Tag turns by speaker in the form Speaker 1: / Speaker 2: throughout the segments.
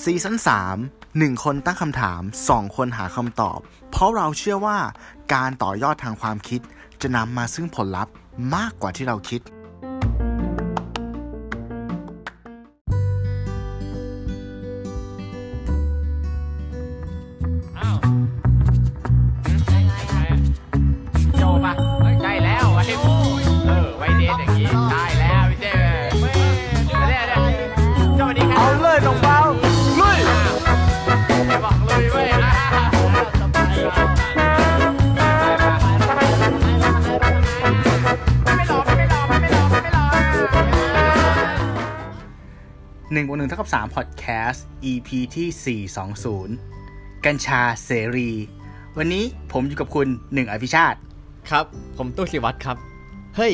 Speaker 1: ซีซั่น3 1 คนตั้งคำถาม 2 คนหาคำตอบ เพราะเราเชื่อว่าการต่อยอดทางความคิดจะนำมาซึ่งผลลัพธ์มากกว่าที่เราคิด 3 Podcast EP ที่ 420 กัญชาเสรี วันนี้ผมอยู่กับคุณหนึ่งอภิชาติ
Speaker 2: ครับ ผมตู้สิวัตรครับ เฮ้ย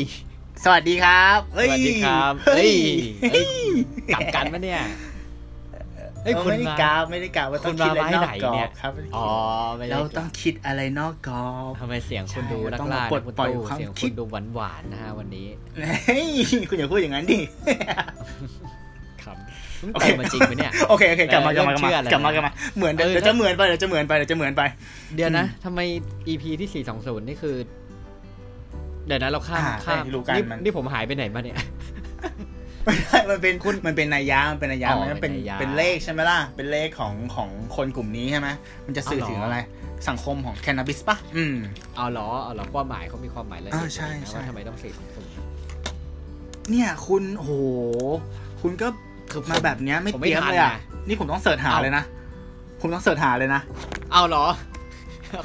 Speaker 1: สวัสดีครับ
Speaker 2: ส
Speaker 1: เฮ้ย
Speaker 2: วัสดีครับ
Speaker 1: เฮ้ย
Speaker 2: เฮ้ยกลับกันปะเนี่ยเฮ้ย
Speaker 1: เออ
Speaker 2: คุณ
Speaker 1: ไม่ได้
Speaker 2: มากา
Speaker 1: วไม่ได้กาวว่าต้อง
Speaker 2: คุณ
Speaker 1: คิด
Speaker 2: มา
Speaker 1: อะไรนอก
Speaker 2: ไว้ไหน
Speaker 1: กรอ
Speaker 2: เนี่
Speaker 1: บ
Speaker 2: ย
Speaker 1: ครับ
Speaker 2: อ๋อไม่ได้
Speaker 1: เราต้องคิดอะไรนอกกรอบ
Speaker 2: ทำไมเสียงคุณดู
Speaker 1: ใช่
Speaker 2: นัก
Speaker 1: ต้อง
Speaker 2: ล่า
Speaker 1: มาปลด
Speaker 2: คุณ
Speaker 1: ปล่อย
Speaker 2: ตู้
Speaker 1: ความ
Speaker 2: เสียง
Speaker 1: คิ
Speaker 2: คุ
Speaker 1: ด
Speaker 2: ณดูหวานหวานๆนะฮะวันนี้
Speaker 1: เฮ้ยคุณอย่าพูดอย่างนั้นดิ
Speaker 2: ครับเพิ่ง
Speaker 1: โอเค
Speaker 2: เติมมาจริงไหมเนี่ย
Speaker 1: โอเคโอเคกลับมากลับมากลับ
Speaker 2: เริ่
Speaker 1: มาม
Speaker 2: เชื่อแล้ว
Speaker 1: กลับมากลับมาเหมือนเดี๋ยว
Speaker 2: เออ
Speaker 1: เดี๋ยวจะเหมือนไปเดี๋ยวจะเหมือนไปเดี๋ยวจะเหมือนไป
Speaker 2: เดี๋ยวนะทำไม EP ที่420นี่คือ เดี๋ยวนะเราข้าม
Speaker 1: อ่า
Speaker 2: ข้าม
Speaker 1: ได้รู้กัน
Speaker 2: นี่
Speaker 1: มัน
Speaker 2: นี่ผมหายไปไหนมาเนี่ย
Speaker 1: ไม่ได้มันเป็นมันเป็นนัยยะมันเป็นนัยยะ
Speaker 2: อ๋อ
Speaker 1: มันเป็น
Speaker 2: เป็นนัยยะ
Speaker 1: เป็นเลขใช่ไหมล่ะ เป็นเลขของของคนกลุ่มนี้ใช่ไหมมันจะสื่อถึง
Speaker 2: อ๋อเหรอ
Speaker 1: อะไร สังคมของแคนาบิสป่ะอืม
Speaker 2: เอาเหรอเอาเหรอความหมายเขามีความหมายอะไร
Speaker 1: อ่าใช่
Speaker 2: นะ
Speaker 1: ใช่
Speaker 2: ว่าทำไมต้อง420
Speaker 1: เนี่ยคุณโห คุณก็
Speaker 2: คือผม
Speaker 1: มาแบบเนี้ยไม่
Speaker 2: ผม
Speaker 1: เต
Speaker 2: ไม่
Speaker 1: รียม
Speaker 2: ทัน
Speaker 1: เลยอะ
Speaker 2: นะ
Speaker 1: นี่ผมต้องเสิร์ชหา
Speaker 2: เอ้า
Speaker 1: เลยนะ ผมต้องเสิร์ชหาเลยนะ
Speaker 2: เอาเหรอ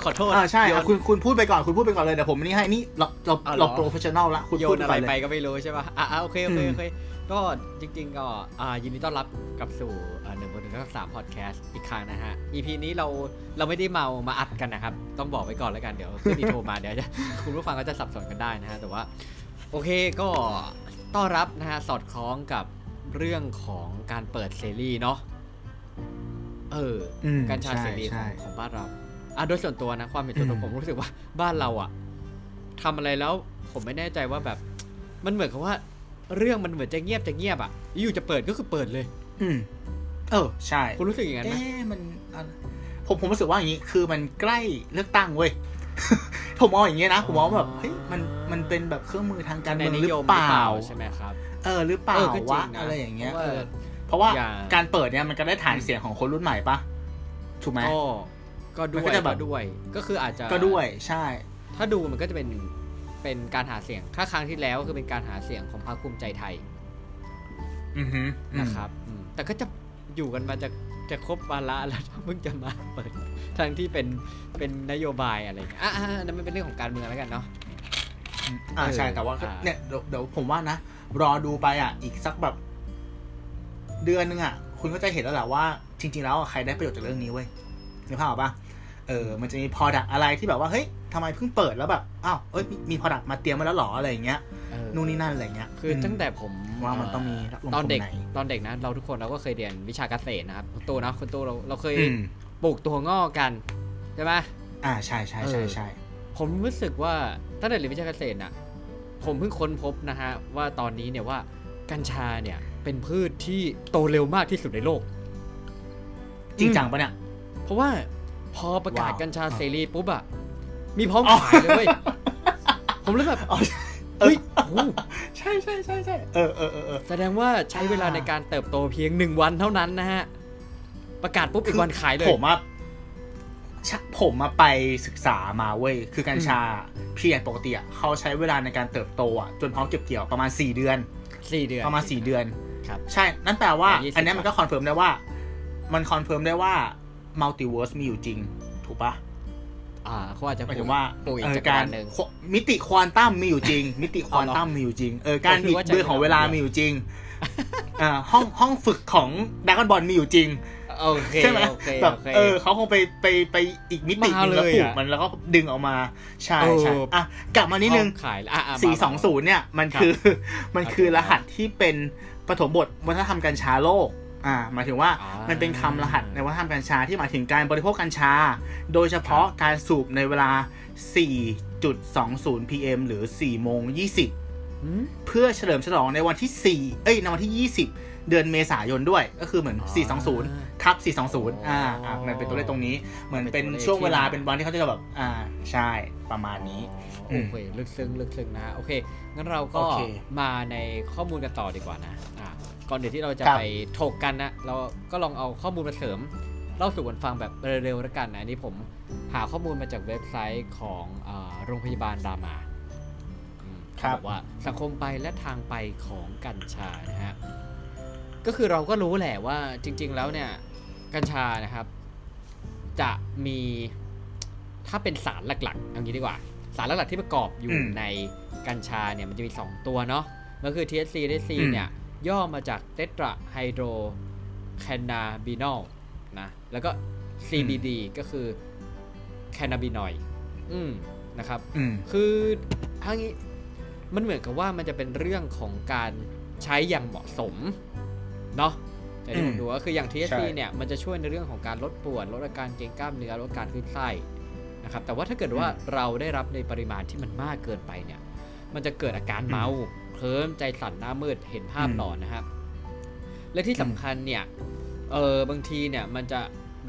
Speaker 2: ขอโทษ
Speaker 1: อ่าใช่
Speaker 2: โย
Speaker 1: อะ
Speaker 2: น
Speaker 1: คุณคุณพูดไปก่อนคุณพูดไปก่อนเลยเดี๋ยวผมนี่ให้นี่เราเรา
Speaker 2: เอาเหรอ
Speaker 1: เราโปรเฟชชั่นอลละคุณ
Speaker 2: โย
Speaker 1: พูด
Speaker 2: น
Speaker 1: ไป
Speaker 2: อะไร
Speaker 1: ก่อน
Speaker 2: ไป
Speaker 1: เลย
Speaker 2: ก็ไม่รู้ใช่ป่ะอะอะโอเคโอเค
Speaker 1: อืม
Speaker 2: โอเคก็จริงๆก็อ่ายินดีต้อนรับกลับสู่หนึ่งบนหนึ่งก็สามพอดแคสต์อีกครั้งนะฮะ EP นี้เราเราไม่ได้เมามาอัดกันนะครับ ต้องบอกไว้ก่อนแล้วกันเดี๋ยวขึ้นดีโทรมาเดี๋ยวจะคุณผู้ฟังก็จะสับสนกันได้นะฮะแต่ว่า โอเคก็ต้อนรับนะฮะสอดคล้องกับ เรื่องของการเปิดเสรีเนาะเออ
Speaker 1: อืม
Speaker 2: กัญชา
Speaker 1: ใช่
Speaker 2: เสรีข
Speaker 1: ใช่
Speaker 2: องของบ้านเราอะโดยส่วนตัวนะความเป็นส่วนตัว
Speaker 1: อืม
Speaker 2: ผมรู้สึกว่าบ้านเราอะทำอะไรแล้วผมไม่แน่ใจว่าแบบ มันเหมือนกับว่า เรื่องมันเหมือนจะเงียบจะเงียบอะอยู่จะเปิดก็คือเปิดเลย
Speaker 1: อืม เออ ใช่
Speaker 2: คุณรู้สึกอย่างนั้นไหม
Speaker 1: เอ๊ะมันอะผมผมรู้สึกว่าอย่างนี้คือมันใกล้เลือกตั้งเว้ยผมมองอย่างเงี้ยนะผมมองว่าแบบเฮ้ยมันมันเป็นแบบเครื่องมือทางการ
Speaker 2: ใน
Speaker 1: เมือง
Speaker 2: นิ
Speaker 1: หรื
Speaker 2: ย
Speaker 1: อ
Speaker 2: ม
Speaker 1: เปล่า
Speaker 2: ใช่ไหมครับ
Speaker 1: เออหรือเปล่า
Speaker 2: เออก็จริ
Speaker 1: วะ
Speaker 2: งนะ
Speaker 1: อะไรอย่างเงี้ย
Speaker 2: เพราะ
Speaker 1: เอ
Speaker 2: ว่า
Speaker 1: อเพราะว่า
Speaker 2: อย่าง
Speaker 1: การเปิดเนี่ยมันก็ได้ฐานเสียงของคนรุ่นใหม่ปะถูกไหม
Speaker 2: ก็ก็ด้
Speaker 1: มัน
Speaker 2: ว
Speaker 1: ก็
Speaker 2: ย
Speaker 1: จะแบบ
Speaker 2: ก็ด้วย ก็คืออาจจะ
Speaker 1: ก็ด้วยใช่
Speaker 2: ถ้าดูมันก็จะเป็นเป็นการหาเสียงถ้าครั้งที่แล้วคือเป็นการหาเสียงของพรรคภูมิใจไทย
Speaker 1: อือฮึอืม
Speaker 2: นะครับอืมแต่ก็จะอยู่กันมาจะจะครบวาระแล้วเพิ่งจะมาเปิดทั้งที่เป็นเป็นนโยบายอะไรอย่างเงี้ยอะอะอะนั่นมันเป็นเรื่องของการเมืองแล้วกันเนาะ
Speaker 1: อ่า
Speaker 2: เออ
Speaker 1: ใช่แต่ว่าก็
Speaker 2: อ่า
Speaker 1: เนี่ยเดี๋ยวเดี๋ยวผมว่านะ รอดูไปอะ อีกสักแบบเดือนนึงอะ คุณก็จะเห็นแล้วแหละว่า จริง ๆ แล้วอะใครได้ประโยชน์จากเรื่องนี้เว้ยนึกภาพออกปะเออ มันจะมีพอดักอะไรที่แบบว่า เฮ้ยทำไมเพิ่งเปิดแล้วแบบ อ้าว เอ้ย มีพอดักมาเตรียมมาแล้วเหรออะไรอย่างเงี้ย
Speaker 2: เออ
Speaker 1: นู่นนี่นั่นอะไรเงี้ย
Speaker 2: คือตั้งแต่ผม
Speaker 1: ว่ามันต้องมีลง
Speaker 2: ตอนเด็ก
Speaker 1: ทุนไหน
Speaker 2: ตอนเด็กนะ เราทุกคนเราก็เคยเรียนวิชาเกษตรนะครับคุณตูนะคุณตูเราเราเคย
Speaker 1: อืม
Speaker 2: ปลูกตัวงอกกันใช่ไหม
Speaker 1: อ่า ใช่ใช่ใช่ใช่
Speaker 2: ผมรู้สึกว่าตั้งแต่เรียนวิชาเกษตรน่ะ ผมเพิ่งค้นพบนะฮะว่าตอนนี้เนี่ยว่ากัญชาเนี่ยเป็นพืชที่โตเร็วมากที่สุดในโลก
Speaker 1: จริงจังปะเนี่ย
Speaker 2: เพราะว่าพอประกาศ
Speaker 1: ว้าว
Speaker 2: กัญชา
Speaker 1: อะ
Speaker 2: เสรีปุ๊บอะมีพร้อม
Speaker 1: อ๋อ
Speaker 2: ขายเลยเว้ยผมเลยแบบ
Speaker 1: อ๋อ
Speaker 2: เฮ้ยโอ้โห
Speaker 1: ใช่ใช่ใช่ใช่เออเออเออเออ
Speaker 2: แสดงว่าใช้เวลา
Speaker 1: อ่า
Speaker 2: ในการเติบโตเพียงหนึ่งวันเท่านั้นนะฮะ ประกาศปุ๊บอีกวันขายเลย
Speaker 1: ผมอะชะ ผมมาไปศึกษามาเว้ย คือกัญชาเนี่ยปกติอะเขาใช้เวลาในการเติบโตอะจนพร้อมเก็บเกี่ยวประมาณ 4 เดือน
Speaker 2: สี่เดือน
Speaker 1: ประมาณ 4 เดือน
Speaker 2: ครับ
Speaker 1: ใช่ นั่นแปลว่า
Speaker 2: ยี่สิบ
Speaker 1: อันเนี้ยมันก็ confirm ได้ว่า มัน confirm ได้ว่ามัลติเวิร์สมีอยู่จริง ถูกปะ
Speaker 2: อ่าเขาอาจจะ
Speaker 1: หมายถึงว่า
Speaker 2: ปลูกอี
Speaker 1: เอกอ
Speaker 2: จักร
Speaker 1: การ
Speaker 2: วาลหนึ่ง
Speaker 1: ควมิติควอนตัมมีอยู่จริง มิติควอนตัมมีอยู่จริง เออ การ
Speaker 2: ผมคิ
Speaker 1: บิ
Speaker 2: ด
Speaker 1: ด
Speaker 2: ว่า
Speaker 1: เบือนของเวลา
Speaker 2: ใช้เวลา
Speaker 1: มีอยู่จริงอ่าห้องห้องฝึกของดากอนบอลมีอยู่จริง
Speaker 2: โอเค
Speaker 1: ใช่ไหม
Speaker 2: โอเค
Speaker 1: แบบ
Speaker 2: โอเค
Speaker 1: เออเขาคงไปไปไปอีกมิติหนึง
Speaker 2: มา
Speaker 1: แล้ว
Speaker 2: เลย
Speaker 1: ปลูก
Speaker 2: อะ
Speaker 1: มันแล้วก็ดึงออกมาใช่
Speaker 2: เออ
Speaker 1: ใช่อะกลับมานิดนึง
Speaker 2: พร้อมขายแล้วอะอะมา
Speaker 1: สี่
Speaker 2: มา
Speaker 1: สองศูนย์เนี่ยมัน
Speaker 2: ครับ
Speaker 1: คือมันคือ
Speaker 2: โอเค
Speaker 1: รหัสที่เป็นปฐมบทวัฒนธรรมกัญชาโลกอ่าหมายถึงว่า
Speaker 2: อ่ามั
Speaker 1: มันเป็นคำรหัสในวัฒนธรรมกัญชาที่หมายถึงการบริโภคกัญชา โดยเฉพาะการสูบในเวลา 4.20 pm หรือ4โมง20
Speaker 2: อืม
Speaker 1: เพื่อเฉลิมฉลองในวันที่ 4 เอ้ยในวันที่ 20 เดือนเมษายนด้วย ก็คือเหมือน
Speaker 2: อ๋อ
Speaker 1: 420ทับ420อ่าอ่ามันเป็นตัวเลขตรงนี้ เหมือนเป็นช่วงเวลาเป็นวันที่เขาจะแบบอ่าใช่ประมาณนี้
Speaker 2: โอเคลึกซึ้งลึกซึ้งนะฮะโอเคงั้นเราก็
Speaker 1: โอเค
Speaker 2: มาในข้อมูลกันต่อดีกว่านะอ่าก่อนเดี๋ยวที่เราจะ
Speaker 1: ครับ
Speaker 2: ไปถกกันนะเราก็ลองเอาข้อมูลมาเสริมเล่าสู่กันฟังแบบเร็วๆแล้วกันนะอันนี้ผมหาข้อมูลมาจากเว็บไซต์ของอาโรงพยาบาลรามาอืม
Speaker 1: ครับ
Speaker 2: เขาบอกว่าสังคมไปและทางไปของกัญชานะฮะ ก็คือเราก็รู้แหละว่าจริง ๆ แล้วเนี่ยกัญชานะครับ จะมีถ้าเป็นสารหลักๆเอางี้ดีกว่า สารหลักๆที่ประกอบอยู่
Speaker 1: อืม
Speaker 2: ในกัญชาเนี่ยมันจะมี 2 ตัวเนาะก็คือ THC และ C
Speaker 1: อืม
Speaker 2: เนี่ยย่อมาจากเตตราไฮโดรแคนาบินอลนะแล้วก็ CBD ก็คือแคนาบินอยอืมนะครับ
Speaker 1: อืม
Speaker 2: คือทั้งนี้มันเหมือนกับว่ามันจะเป็นเรื่องของการใช้อย่างเหมาะสม เนาะแต่ที่ผม
Speaker 1: อืม
Speaker 2: ดูก็คืออย่าง THC
Speaker 1: ใช่
Speaker 2: เนี่ยมันจะช่วยในเรื่องของการลดปวดลดอาการเกร็งกล้ามเนื้อลดการคลื่นไส้นะครับแต่ว่าถ้าเกิดว่าเราได้รับในปริมาณที่มันมากเกินไปเนี่ย มันจะเกิดอาการเมาเคลิ้มใจสั่นหน้ามืดเห็นภาพ
Speaker 1: อืม
Speaker 2: หลอนนะครับ และที่สำคัญเนี่ยเออบางทีเนี่ยมันจะ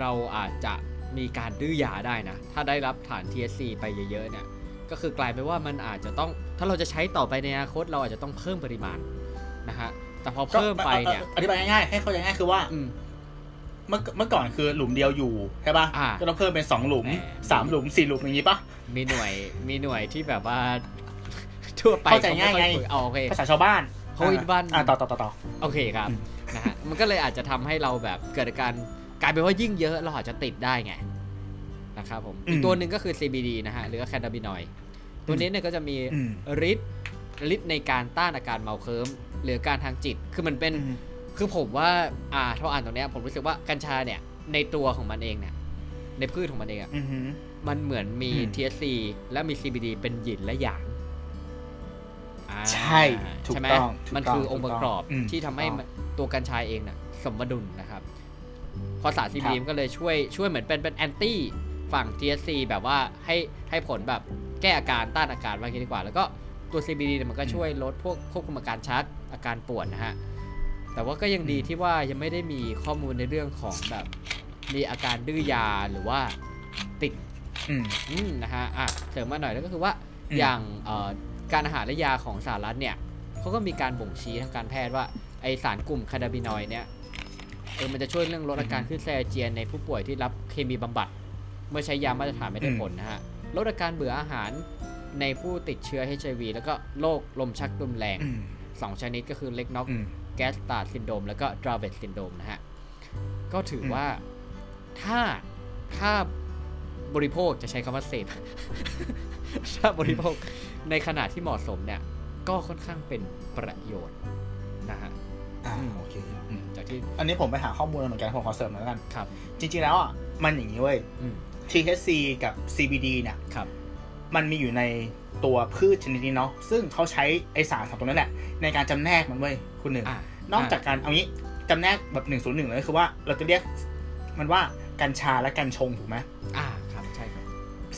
Speaker 2: เราอาจจะมีการดื้อยาได้นะ ถ้าได้รับฐาน THC ไปเยอะๆเนี่ยก็คือกลายเป็นว่ามันอาจจะต้องถ้าเราจะใช้ต่อไปในอนาคตเราอาจจะต้องเพิ่มปริมาณนะฮะ แต่พอเพิ่มไปเนี่ย
Speaker 1: ก็อธิบายง่ายๆให้เข้าใจง่ายคือว่า
Speaker 2: อืม
Speaker 1: เมื่อเมื่อก่อนคือหลุมเดียวอยู่ใช่ป่ะ
Speaker 2: อ่า
Speaker 1: ก็ต้องเพิ่มเป็นสองหลุม
Speaker 2: แหม
Speaker 1: สามหลุมสี่หลุมอย่างนี้ป่ะ
Speaker 2: มีหน่วยมีหน่วยที่แบบว่าทั่วไป
Speaker 1: เข้าใจง่ายไง
Speaker 2: เขม่ค่อคุอ๋อโอเค
Speaker 1: ภาษาชาวบ้าน
Speaker 2: โฮอินวัน
Speaker 1: อ่าต่อต่อต่อต่อ
Speaker 2: โอเคครับ
Speaker 1: อืม
Speaker 2: นะฮะมันก็เลยอาจจะทำให้เราแบบเกิดอาการกลายเป็นว่ายิ่งเยอะเราอาจจะติดได้ไงนะครับผมอีกตัวหนึ่งก็คือ CBD นะฮะหรือแคนาบินอยตัวนี้เนี่ยก็จะมี
Speaker 1: อืม
Speaker 2: ฤทธิ์ฤทธิ์ในการต้านอาการเมาเคลิ้ม หรือการทางจิต คือมันเป็น
Speaker 1: อืม
Speaker 2: คือผมว่าอ่าถ้าอ่านตรงเนี้ยผมรู้สึกว่ากัญชาเนี่ย ในตัวของมันเองเนี่ยในพืชของมันเองอะ
Speaker 1: อือหือ
Speaker 2: มันเหมือนมี
Speaker 1: อืม
Speaker 2: THC และมี CBD เป็นหยินและหยางอ่า
Speaker 1: ใช่ถูก
Speaker 2: ใช่ไหม
Speaker 1: ต้องถูก
Speaker 2: มัน
Speaker 1: ต้อง
Speaker 2: คือองค์ประกอบ
Speaker 1: ถูกต้อง
Speaker 2: ที่ทำให้
Speaker 1: ถูกต้อง
Speaker 2: มันตัวกัญชาเองน่ะ สมดุลนะครับพอสาร CBD
Speaker 1: ครับ
Speaker 2: มันก็เลยช่วยช่วยเหมือนเป็นเป็นแอนตี้ฝั่ง THC แบบว่าให้ให้ผลแบบแก้อาการต้านอาการว่างี้ดีกว่า แล้วก็ตัว CBD เนี่ยมันก็ช่วยลดพวกควบคุมอาการชัก อาการปวดนะฮะ แต่ว่าก็ยังดีที่ว่ายังไม่ได้มีข้อมูลในเรื่องของแบบมีอาการดื้อยาหรือว่าติด
Speaker 1: อืม
Speaker 2: อืมนะฮะอะเสริมมาหน่อยแล้วก็คือว่า
Speaker 1: อืม
Speaker 2: อย่างเอ่อการอาหารและยาของสหรัฐเนี่ยเขาก็มีการบ่งชี้ทางการแพทย์ว่าไอสารกลุ่มคานาบินอยด์เนี่ยเออมันจะช่วยเรื่องลดอาการคลื่นไส้อาเจียนในผู้ป่วยที่รับเคมีบำบัด เมื่อใช้ยามาตรฐานไม่ได้ผลนะฮะลดอาการเบื่ออาหารในผู้ติดเชื้อ HIV แล้วก็โรคลมชักรุนแรง
Speaker 1: อืม
Speaker 2: สองชนิดก็คือ Lennox อื
Speaker 1: ม
Speaker 2: Gastaut syndrome แล้วก็ Dravet syndrome นะฮะ ก็ถืออ
Speaker 1: ม
Speaker 2: ว่าถ้าถ้าบริโภคจะใช้คำว่าเสพถ้าบริโภคในขนาดที่เหมาะสมเนี่ย ก็ค่อนข้างเป็นประโยชน์นะฮะ
Speaker 1: อ่า
Speaker 2: อืม
Speaker 1: โอเคอืม
Speaker 2: จากที่
Speaker 1: อันนี้ผมไปหาข้อมูลมาเหมือนกันผมขอเสริมหน่อยแล้วกัน
Speaker 2: ครับ
Speaker 1: จริง ๆ แล้วอะมันอย่างนี้เว้ย
Speaker 2: อืม
Speaker 1: THC กับ CBD เนี่ย
Speaker 2: ครับ
Speaker 1: มันมีอยู่ในตัวพืชชนิดนี้เนาะซึ่งเขาใช้ไอสารสองตัวนั้นแหละในการจำแนกมันเว้ยคุณหนึ่ง
Speaker 2: อะ
Speaker 1: นอกจากการเอางี้จำแนกแบบหนึ่งศูนย์หนึ่งเลยคือว่าเราจะเรียกมันว่ากัญชาและกัญชงถูกไหม
Speaker 2: อ่าครับใช่ครับ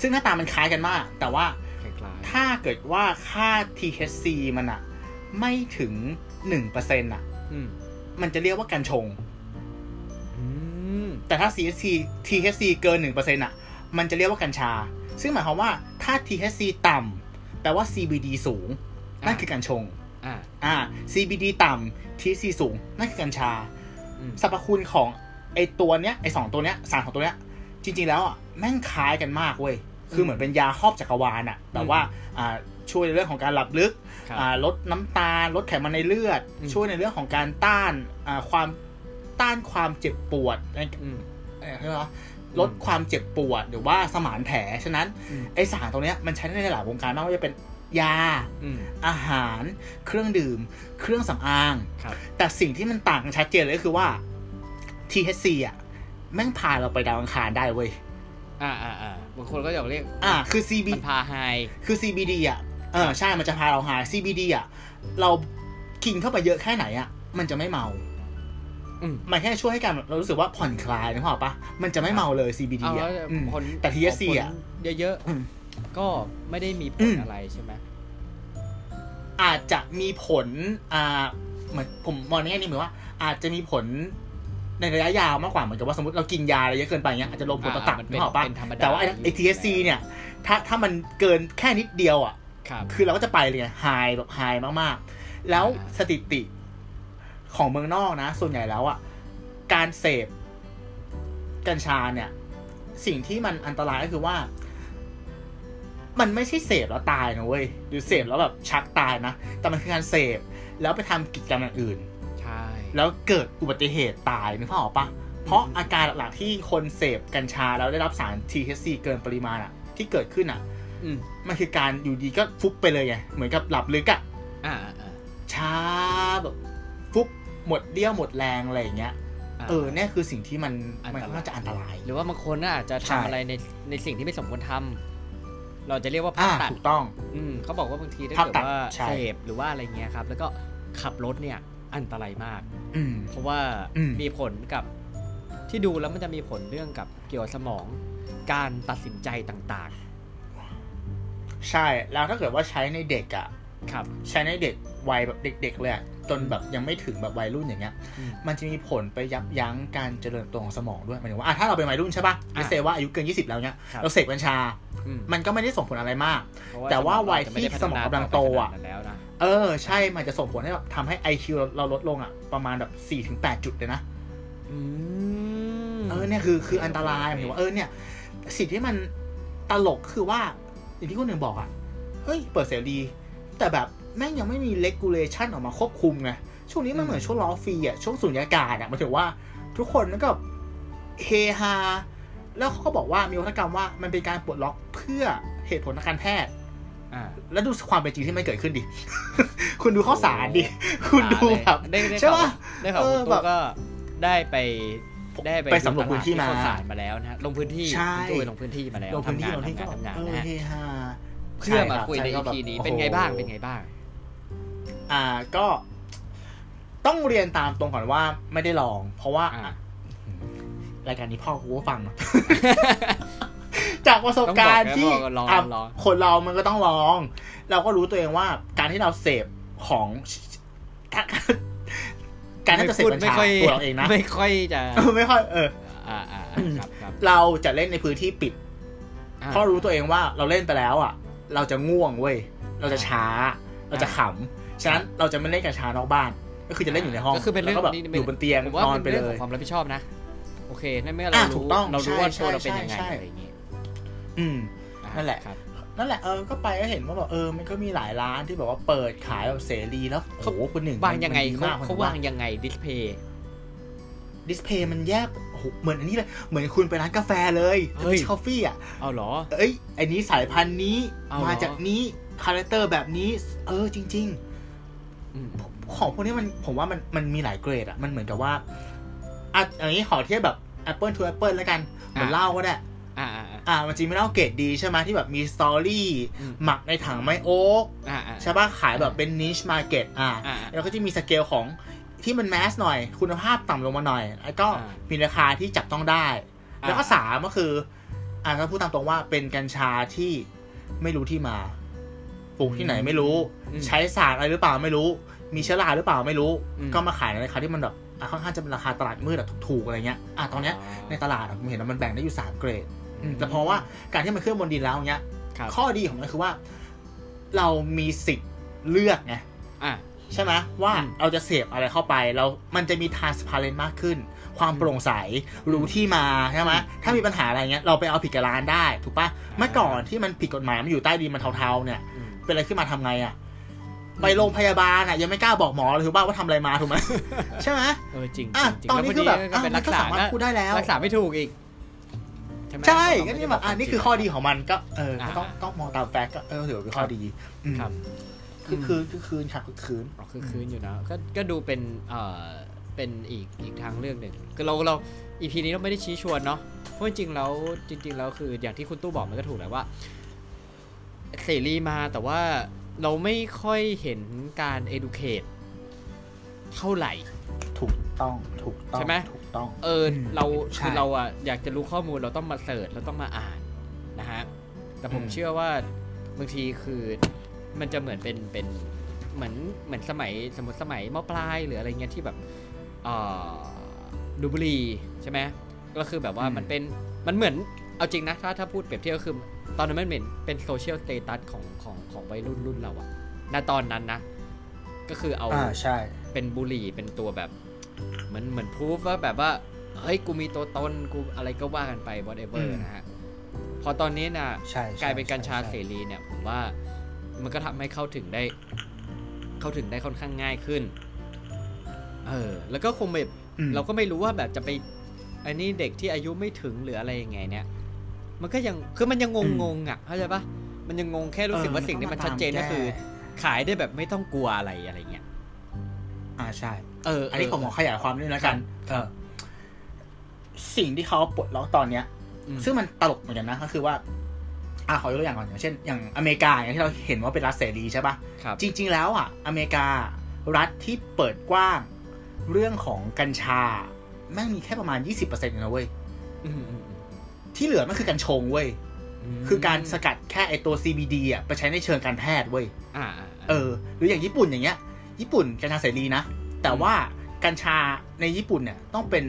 Speaker 1: ซึ่งหน้าตามันคล้ายกันมาก แต่ว่า
Speaker 2: คล้าย
Speaker 1: ถ้าเกิดว่าค่า THC มันอะไม่ถึง1%อะ
Speaker 2: ๆอืม
Speaker 1: มันจะเรียกว่ากัญชง
Speaker 2: อืม
Speaker 1: แต่ถ้า THC THC เกิน1%อะมันจะเรียกว่ากัญชา ซึ่งหมายความว่าถ้า THC ต่ำแปลว่า CBD สูง นั่นคือกัญชง
Speaker 2: อ่า
Speaker 1: อ่า CBD ต่ำ THC สูง นั่นคือกัญชา
Speaker 2: อืม
Speaker 1: สรรพคุณของไอตัวเนี้ยไอสองตัวเนี้ยสารของตัวเนี้ย จริง ๆ แล้วอะแม่งคล้ายกันมากเว้ย คือเหมือนเป็นยาครอบจักรวาลอะแบบว่าอ่าช่วยในเรื่องของการหลับลึก
Speaker 2: ครับ
Speaker 1: อ่าลดน้ำตาล ลดไขมันในเลือด
Speaker 2: อืม
Speaker 1: ช่วยในเรื่องของการต้านอ่าความต้านความเจ็บปวดใน
Speaker 2: อืม
Speaker 1: เอ่อเรียกว่าลดความเจ็บปวดหรือว่าสมานแผล ฉะนั้น
Speaker 2: อืม
Speaker 1: ไอสารตรงเนี้ยมันใช้ในหลายวงการมากว่าจะเป็นยา
Speaker 2: อืม
Speaker 1: อาหาร เครื่องดื่ม เครื่องสำอาง
Speaker 2: ครับ
Speaker 1: แต่สิ่งที่มันต่างกันชัดเจนเลยก็คือว่า THC อะ แม่งพาเราไปดาวอังคารได้เว้ย
Speaker 2: อ่าอ่าอ่าบางคนก็อยากเรียก
Speaker 1: อ่า คือ CB
Speaker 2: มันพาไฮ
Speaker 1: คือ CBD อะ เออ ใช่ มันจะพาเราหาย CBD อะ เรากินเข้าไปเยอะแค่ไหนอะ มันจะไม่เมา
Speaker 2: อื ม
Speaker 1: มันแค่ช่วยให้การเรารู้สึกว่าผ่อนคลายนึกภาพปะมันจะไม่เมาเลย CBD
Speaker 2: เอา
Speaker 1: อะ
Speaker 2: แล้ว
Speaker 1: อืม
Speaker 2: คน
Speaker 1: แต่ THC
Speaker 2: ขงคน
Speaker 1: อะ
Speaker 2: เยอะ
Speaker 1: อืม
Speaker 2: ๆก็ไม่ได้มีผ
Speaker 1: อื
Speaker 2: ล
Speaker 1: ม
Speaker 2: อะไรใช่ไหม
Speaker 1: อาจจะมีผลอ่าเหมือนผมมองในแง่นี้เหมือนว่า อาจจะมีผลในระยะยาวมากกว่าเหมือนกับว่าสมมติเรากินยาอะไรเยอะเกินไปเงี้ยอาจจะลงผลต่อตับ
Speaker 2: อ่ามัน
Speaker 1: นึ
Speaker 2: เป็น
Speaker 1: กออกปะ
Speaker 2: เป็นธรรมดา
Speaker 1: แต่ว่าไอ้ไอ้ THC เนี่ย ถ้าถ้ามันเกินแค่นิดเดียวอะ
Speaker 2: ครับ
Speaker 1: คือเราก็จะไปเลยไงไฮแบบไฮมากๆ แล้ว
Speaker 2: อ่า
Speaker 1: สถิติ ของเมืองนอกนะ ส่วนใหญ่แล้วอะการเสพกัญชาเนี่ย สิ่งที่มันอันตรายก็คือว่า มันไม่ใช่เสพแล้วตายนะเว้ยหรือเสพแล้วแบบชักตายนะ แต่มันคือการเสพแล้วไปทำกิจกรรมอย่างอื่น
Speaker 2: ใช่
Speaker 1: แล้วเกิดอุบัติเหตุตายนึกภาพออกปะเพราะอาการหลักๆที่คนเสพกัญชาแล้วได้รับสาร THC เกินปริมาณอะที่เกิดขึ้นอะ
Speaker 2: อืม
Speaker 1: มันคือการอยู่ดีก็ฟุบไปเลยไงเหมือนกับหลับลึกอะ
Speaker 2: อ่าอ่า
Speaker 1: ช้าแบบฟุบ หมดเดี้ยวหมดแรงอะไรอย่างเงี้ยาเออเนี่ยคือสิ่งที่มัน
Speaker 2: อันตราย
Speaker 1: มันค่อนข้างจะอันตราย
Speaker 2: หรือว่าบางคนน่ะอาจจะ
Speaker 1: ใช่
Speaker 2: ทำอะไรในในสิ่งที่ไม่สมควรทำเราจะเรียกว่าภา
Speaker 1: อ่า
Speaker 2: พตัด
Speaker 1: ถูกต้อง
Speaker 2: อืมเขาบอกว่าบางทีถ้า
Speaker 1: ภาพ
Speaker 2: เกิด
Speaker 1: ตัด
Speaker 2: ว่า
Speaker 1: ใช่
Speaker 2: เสพหรือว่าอะไรเงี้ยครับ แล้วก็ขับรถเนี่ยอันตรายมาก
Speaker 1: อืม
Speaker 2: เพราะว่า
Speaker 1: อืม
Speaker 2: มีผลกับที่ดูแล้วมันจะมีผลเรื่องกับเกี่ยวกับสมองการตัดสินใจต่าง
Speaker 1: ใช่แล้วถ้าเกิดว่าใช้ในเด็กอะ
Speaker 2: ๆครับ
Speaker 1: ใช้ในเด็กวัยแบบเด็ก ๆ เลยอะ จนแบบยังไม่ถึงแบบวัยรุ่นอย่างเงี้ย
Speaker 2: อืม
Speaker 1: มันจะมีผลไปยับยั้งการเจริญเติบโตของสมองด้วยหมายถึงว่าอะถ้าเราเป็นวัยรุ่นใช่ปะ
Speaker 2: อะ
Speaker 1: ไม่เซว่าอายุเกิน 20 แล้วเนี้ย
Speaker 2: ครับ
Speaker 1: เราเสพกัญชา
Speaker 2: อืม
Speaker 1: มันก็ไม่ได้ส่งผลอะไรมาก
Speaker 2: เพระ
Speaker 1: แต่ว่า
Speaker 2: สมอง
Speaker 1: วัย
Speaker 2: เรจะไม่ได้
Speaker 1: ที่สมองกำลังโตอะ
Speaker 2: พัฒนาไปขนาดนั้นแล้วนะ
Speaker 1: เออ ใช่มันจะส่งผลให้แบบทำให้ IQ เราเราลดลงอะประมาณแบบ4ถึง8จุดเลยนะ
Speaker 2: อืม
Speaker 1: เออเนี่ยคือคืออันตรายหมายถึงว่าเออเนี่ยสิ่งที่มันตลกคือว่าอย่างที่คนหนึ่งบอกอะเฮ้ย เปิดเสรี แต่แบบ แม่งยังไม่มี regulation ออกมาควบคุมไงช่วงนี้มันเหมือนช่วงล้อฟรีอะช่วงสุญญากาศอะหมันถือว่า ทุกคนนั่นก็เฮฮาแล้วเขาก็บอกว่ามีวัฒกรรมว่ามันเป็นการปลดล็อกเพื่อเหตุผลทางการแพทย์
Speaker 2: อ่า
Speaker 1: แล้วดูความเป็นจริงที่มันเกิดขึ้นดิ คุณดูข้าวสารดิ คุณดูแบบ
Speaker 2: ได้ได้
Speaker 1: ใช่
Speaker 2: ข่าว
Speaker 1: ปะ
Speaker 2: ได้ข่าว
Speaker 1: เอ
Speaker 2: คุ
Speaker 1: อ
Speaker 2: ณ
Speaker 1: แบ
Speaker 2: ตู้
Speaker 1: บ
Speaker 2: ก็ได้ไปได้ไป
Speaker 1: ไปสำรวจพื้นที่มา
Speaker 2: ดูตลดข้าวสารมาแล้วนะฮะลงพื้นที่
Speaker 1: ใช่
Speaker 2: คุณตู้ไปลงพื้นที่มาแล้ว
Speaker 1: ลงพื้นที่
Speaker 2: ทำ
Speaker 1: ล
Speaker 2: งาน
Speaker 1: งที่ก็
Speaker 2: ทำงานทำงาน
Speaker 1: เออ
Speaker 2: นะฮะ
Speaker 1: เฮฮา
Speaker 2: เพื่อมาคุยใน
Speaker 1: ช่รับ
Speaker 2: EP นี้
Speaker 1: ช่
Speaker 2: เป็นไง
Speaker 1: โอ้โห
Speaker 2: บ้างเป็นไงบ้าง
Speaker 1: อ่าก็ต้องเรียนตามตรงก่อนว่าไม่ได้ลอง เพราะว่า
Speaker 2: อ่า
Speaker 1: รายการนี้พ่อกูก็ฟังเนอะจากประสบการณ์ที่
Speaker 2: ต้องบอกนะว่าลอง
Speaker 1: อะ
Speaker 2: ลอง
Speaker 1: คนเรามันก็ต้องลอง เราก็รู้ตัวเองว่าการที่เราเสพของการที่จะเสพกัญ
Speaker 2: ไม่
Speaker 1: ชา
Speaker 2: ค่อย
Speaker 1: ตัวเราเองนะ
Speaker 2: ไม่ค่อยจะ
Speaker 1: เออไม่ค่อยเออ
Speaker 2: อ่าอ่าอ่าครับครับ
Speaker 1: เราจะเล่นในพื้นที่ปิด
Speaker 2: อ่า
Speaker 1: เพราะรู้ตัวเองว่าเราเล่นไปแล้วอะ เราจะง่วงเว้ยเราจะช้า เราจะขำ ฉะนั้นเราจะไม่เล่นกับชานอกบ้าน ก็คือจะเล่นอยู่ในห้อง
Speaker 2: ก็คือเป็นเรื่อง
Speaker 1: แล้วก็แบบ
Speaker 2: นี้
Speaker 1: อยู่บนเตียง
Speaker 2: ผมว่าน
Speaker 1: อน
Speaker 2: เป็น
Speaker 1: ไป
Speaker 2: เรื่อง
Speaker 1: เล
Speaker 2: ขอยงความรับผิดชอบนะ โอเคนั่นเมื่อเรา
Speaker 1: อะ
Speaker 2: รู้
Speaker 1: ถูกต้อง
Speaker 2: เรารู้ว่า
Speaker 1: ใช่
Speaker 2: ตัวเราเป็น
Speaker 1: ใช่
Speaker 2: ยังไง
Speaker 1: ใช่
Speaker 2: อะไรอย่างงี้
Speaker 1: อืม
Speaker 2: อ่า
Speaker 1: นั่นแหละ
Speaker 2: ครับ
Speaker 1: นั่นแหละเออก็ไปก็เห็นว่าแบบเออมันก็มีหลายร้านที่แบบว่าเปิดขายแบบเสรีแล้วโอ้โหคุณหนึ่ง
Speaker 2: วางยังไง
Speaker 1: มันดี
Speaker 2: เขา
Speaker 1: มาก
Speaker 2: เขาวางยังไง
Speaker 1: display display มันแยกโอ้โหเหมือนอันนี้เลย เหมือนคุณไปร้านกาแฟเลย coffee อะ
Speaker 2: เอาเหรอ
Speaker 1: เอ้ยไออันนี้สายพันธุ์นี้
Speaker 2: เอาเหรอ
Speaker 1: มาจากนี้ character แบบนี้ เออจริงๆ
Speaker 2: อืม
Speaker 1: ของพวกนี้มันผมว่ามันมันมีหลายเกรดอะมันเหมือนกับว่าอะอย่างนี้ขอเทียบแบบ Apple to Apple แล้วกันเหมือนเหล้าก็ได้
Speaker 2: อ่าอ่าอ่า
Speaker 1: อ่ามันจริงไม่เหล้าเกรดดีใช่ไหมที่แบบมี story อื
Speaker 2: ม
Speaker 1: หมักในถังไม้โอ๊ก
Speaker 2: อ่าอ่า
Speaker 1: ใช่ป่ะขายแบบเป็น niche market อ่า
Speaker 2: อ่า
Speaker 1: แล้วก็จะมีสเกลของที่มัน mass หน่อย คุณภาพต่ำลงมาหน่อย แล้วก็
Speaker 2: อ่า
Speaker 1: มีราคาที่จับต้องได้
Speaker 2: อ่า
Speaker 1: แล้วก็สามก็คืออ่าถ้าพูดตามตรงว่าเป็นกัญชาที่ไม่รู้ที่มา ปลูกที่ไหนไม่รู้
Speaker 2: อืม
Speaker 1: ใช้สารอะไรหรือเปล่าไม่รู้ มีเชื้อราหรือเปล่าไม่รู้
Speaker 2: อืม
Speaker 1: ก็มาขายในราคาที่มันแบบอะค่อนข้างจะเป็นราคาตลาดมืดแบบถูกๆอะไรเงี้ยอะตอนเนี้ยในตลาดอะผมเห็นว่ามันแบ่งได้อยู่สามเกรดอืมแต่เพราะว่าการที่มันเคลื่อนบนดินแล้วเงี้ย
Speaker 2: ครับ
Speaker 1: ข้อดีของมันคือว่า เรามีสิทธิ์เลือกไง
Speaker 2: อ่า
Speaker 1: ใช่ไหมว่า
Speaker 2: อืม
Speaker 1: เราจะเสพอะไรเข้าไปเรา มันจะมี transparent มากขึ้น ความโปร่งใสรู้ที่มาใช่ไหม
Speaker 2: อืม
Speaker 1: ถ้ามีปัญหาอะไรเงี้ยเราไปเอาผิดกับร้านได้ ถูกปะเมื่อก่อนที่มันผิดกฎหมายมันอยู่ใต้ดินมันเทาๆเนี่ย
Speaker 2: อืม
Speaker 1: เป็นอะไรขึ้นมาทำไงอะไปโรงพยาบาลอะยังไม่กล้าบอกหมอเลยถูกป่ะว่าทำอะไรมาถูกไหมใช่ไหม
Speaker 2: เออจริง
Speaker 1: อะ
Speaker 2: จริง
Speaker 1: ตอนนี้คือแบบ
Speaker 2: ล้วพดีก็เป็น
Speaker 1: อะ
Speaker 2: รักษา
Speaker 1: มันก็สามารถพูดได้แล้ว
Speaker 2: รักษาไม่ถูกอีก ใช่ไหม
Speaker 1: ใช่
Speaker 2: เพ
Speaker 1: ก็
Speaker 2: ราะ
Speaker 1: นี่
Speaker 2: เขา
Speaker 1: แบบอ่านี่คือข้อดีของมันก็เออก็ต้อง
Speaker 2: อ่า
Speaker 1: ต้องมองตามแฟกต์ก็เออถือว่าเป็นข้อดีอืม
Speaker 2: ครับ
Speaker 1: คือคือคือคืนครับคือคืน
Speaker 2: อ๋อคือคืนอยู่นะก็ก็ดูเป็นเอ่อเป็นอีกอีกทางเลือกหนึ่งคือเราเราอีพีนี้เราไม่ได้ชี้ชวนเนาะเพราะจริงๆแล้วจริง ๆ แล้วคืออย่างที่คุณตู้บอกมันก็ถูกแหละว่า เสรีมาแต่ว่าเราไม่ค่อยเห็นการ educate เท่าไหร่
Speaker 1: ถูกต้องถูกต้อง
Speaker 2: ใช่ไหม
Speaker 1: ถูกต้อง
Speaker 2: เอออ
Speaker 1: ม
Speaker 2: เรา
Speaker 1: ใช่
Speaker 2: คือเราอะอยากจะรู้ข้อมูลเราต้องมาเสิร์ชเราต้องมาอ่านนะฮะ แต่ผม
Speaker 1: อืม
Speaker 2: เชื่อว่าบางทีคือมันจะเหมือนเป็นเป็นเหมือนเหมือนสมัยสมมติสมัยมปลายหรืออะไรเงี้ยที่แบบเอ่อดูดบุหรี่ใช่ไหมก็คือแบบว่า
Speaker 1: อืม
Speaker 2: มันเป็นมันเหมือนเอาจริงนะถ้าถ้าพูดเปรียบเทียบก็คือ ตอนนั้นมันเป็นเป็น social status ของของของวัยรุ่นรุ่นเราอะณตอนนั้นนะ ก็คือเอา
Speaker 1: อ่าใช่
Speaker 2: เป็นบุหรี่เป็นตัวแบบเหมือนเหมือนพูฟว่าแบบว่า เฮ้ย กูมีตัวตน กูอะไรก็ว่ากันไป whatever
Speaker 1: อืม
Speaker 2: นะฮะ พอตอนนี้นะ
Speaker 1: ใช่ใช่
Speaker 2: กลายเป็นกัญชา
Speaker 1: ใช่
Speaker 2: เสรีเนี่ย ผมว่ามันก็ทำให้เข้าถึงได้ เข้าถึงได้ค่อนข้างง่ายขึ้น เออ แล้วก็คงแบบ
Speaker 1: อืม
Speaker 2: เราก็ไม่รู้ว่าแบบจะไป อันนี้เด็กที่อายุไม่ถึงหรืออะไรยังไงเนี่ย มันก็ยังคือมันยังงงงๆอะเข้าใจปะมันยังงงแค่รู้สึกว่าสิ่งที่มันชัดเจนก็คือ ขายได้แบบไม่ต้องกลัวอะไรอะไรเงี้ย
Speaker 1: อ่าใช่
Speaker 2: เออ
Speaker 1: อันนี้ผมขอขยายความนิดนึงแล้วกัน
Speaker 2: ครับ
Speaker 1: เออสิ่งที่เขาปลดล็อกตอนเนี้ย
Speaker 2: อืม
Speaker 1: ซึ่งมันตลกเหมือนกันนะก็คือว่า อ่าขอยกตัวอย่างก่อนอย่างเช่น อย่างอเมริกาอย่างที่เราเห็นว่าเป็นรัฐเสรีใช่ปะ
Speaker 2: ครับ
Speaker 1: จริง ๆ แล้วอะ อเมริการัฐที่เปิดกว้าง เรื่องของกัญชาแม่งมีแค่ประมาณ20%เองนะเว้ย
Speaker 2: อืมอืมอืม
Speaker 1: ที่เหลือมันคือกัญชงเว้ย
Speaker 2: ม
Speaker 1: คือการสกัดแค่ไอตัว CBD อะไปใช้ในเชิงการแพทย์เว้ย
Speaker 2: อ่าอ่า
Speaker 1: เออ หรืออย่างญี่ปุ่นอย่างเงี้ย ญี่ปุ่นกัญชาเสรีนะ แต่ว่ากัญชาในญี่ปุ่นเนี่ยต้องเป็น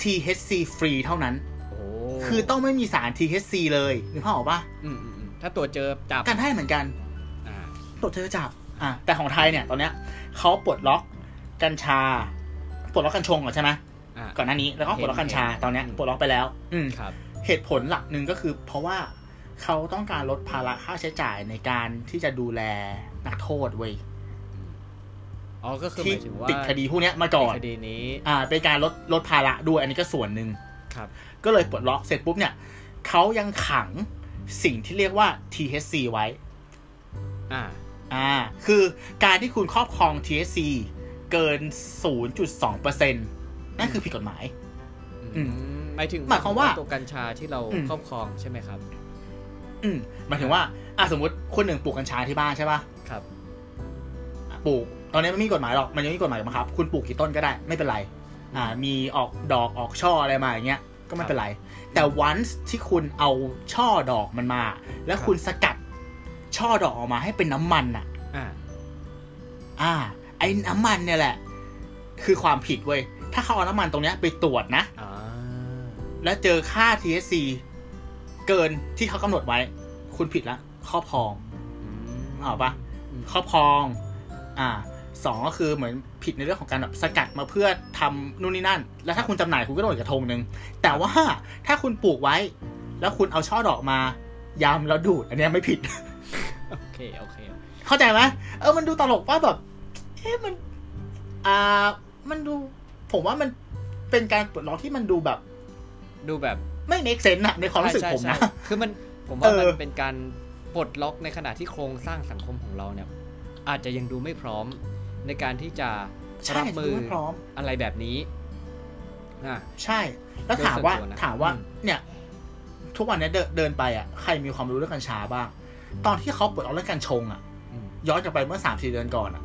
Speaker 1: THC free เท่านั้น
Speaker 2: โอ้
Speaker 1: คือต้องไม่มีสาร THC เลยนึกภาพออกปะ
Speaker 2: อืมอืมอืมถ้าตัวเจอจับ
Speaker 1: การแพทย์เหมือนกัน
Speaker 2: อ่า
Speaker 1: ตรวจเจอจับ อะแต่ของไทยเนี่ยตอนเนี้ยเขาปลดล็อกกัญชา ปลดล็อกกัญชงก่อนใช่ไหม
Speaker 2: อ่า
Speaker 1: ก่อนหน้านี้แล้วก็ปลดล็อกกัญชา
Speaker 2: เห็น
Speaker 1: ตอนเนี้ย
Speaker 2: อืม
Speaker 1: ปลดล็อกไปแล้ว อืม
Speaker 2: ครับ
Speaker 1: เหตุผลหลักหนึ่งก็คือ เพราะว่าเขาต้องการลดภาระค่าใช้จ่ายในการที่จะดูแลนักโทษเว้ย
Speaker 2: อ๋อก็คือห
Speaker 1: ที่
Speaker 2: มายถึงว่า
Speaker 1: ติดคดีพวกเนี้ยมาก่อน
Speaker 2: คดีนี้
Speaker 1: อ่า เป็นการลดลดภาระด้วยอันนี้ก็ส่วนหนึ่ง
Speaker 2: ครับ
Speaker 1: ก็เลยปลดล็อกเสร็จปุ๊บเนี่ยเขายังขังสิ่งที่เรียกว่า THC ไว้
Speaker 2: อ่า
Speaker 1: อ่า คือการที่คุณครอบครอง THC เกิน 0.2%นั่ นคือผิดกฎหมาย อืม
Speaker 2: หมายถึง
Speaker 1: หมายความว่า
Speaker 2: ตัวกัญชาที่เรา
Speaker 1: อืม
Speaker 2: ครอบครองใช่ไหมครับ
Speaker 1: อืมหมายถึงว่าอะสมมติคนหนึ่งปลูกกัญชาที่บ้านใช่ป่ะ
Speaker 2: ครับ
Speaker 1: ปลูกตอนนี้มันไม่มีกฎหมายหรอกมันยังไม่มีกฎหมายบังคับ คุณปลูกกี่ต้นก็ได้ไม่เป็นไร อ่า มีออกดอกออกช่ออะไรมาอย่างเงี้ยก็ไม่เป็นไร แต่ once ที่คุณเอาช่อดอกมันมา แล้วคุณสกัดช่อดอกออกมาให้เป็นน้ำมันอะ
Speaker 2: อ่า
Speaker 1: อ่าไอ้น้ำมันเนี่ยแหละ คือความผิดเว้ย ถ้าเขาเอาน้ำมันตรงเนี้ยไปตรวจนะ
Speaker 2: อ่า
Speaker 1: แล้วเจอค่า THC เกินที่เขากำหนดไว้ คุณผิดละครอบครอง
Speaker 2: อืม
Speaker 1: เอาปะ
Speaker 2: อืม
Speaker 1: ครอบครอง อ่าสองก็คือเหมือนผิดในเรื่องของการแบบสกัดมาเพื่อทำนู่นนี่นั่น แล้วถ้าคุณจำหน่ายคุณก็โดนอีกกระทงหนึ่งแต่ว่าถ้าคุณปลูกไว้ แล้วคุณเอาช่อดอกมายำแล้วดูด อันเนี้ยไม่ผิด
Speaker 2: โอเคโอเค
Speaker 1: เข้าใจไหมเออมันดูตลกว่าแบบ เอ๊ะมัน อ่า มันดู ผมว่ามันเป็นการปลดล็อกที่มันดูแบบ
Speaker 2: ดูแบบ
Speaker 1: ไม่ make sense อะในความรู้สึก
Speaker 2: ใช่
Speaker 1: ผม
Speaker 2: ใช่
Speaker 1: นะ
Speaker 2: ใช่คือมันผมว่า
Speaker 1: เอ
Speaker 2: มั
Speaker 1: อ
Speaker 2: นเป็นการปลดล็อกในขณะที่โครงสร้างสังคมของเราเนี่ย อาจจะยังดูไม่พร้อมในการที่จะ
Speaker 1: ใช่
Speaker 2: รับมื
Speaker 1: ดู
Speaker 2: อ
Speaker 1: ไม่พร้อม
Speaker 2: อะไรแบบนี้อ่า
Speaker 1: ใช่ แล้วถามว่า
Speaker 2: โดยส่วนตัวนะ
Speaker 1: ถามว่า
Speaker 2: อืม
Speaker 1: เนี่ย ทุกวันเนี้ยเดินเดินไปอะใครมีความรู้เรื่องกัญชาบ้าง ตอนที่เขาเปิดเอาเรื่องกัญชงอะ
Speaker 2: อืม
Speaker 1: ย้อนกลับไปเมื่อสามสี่เดือนก่อนอะ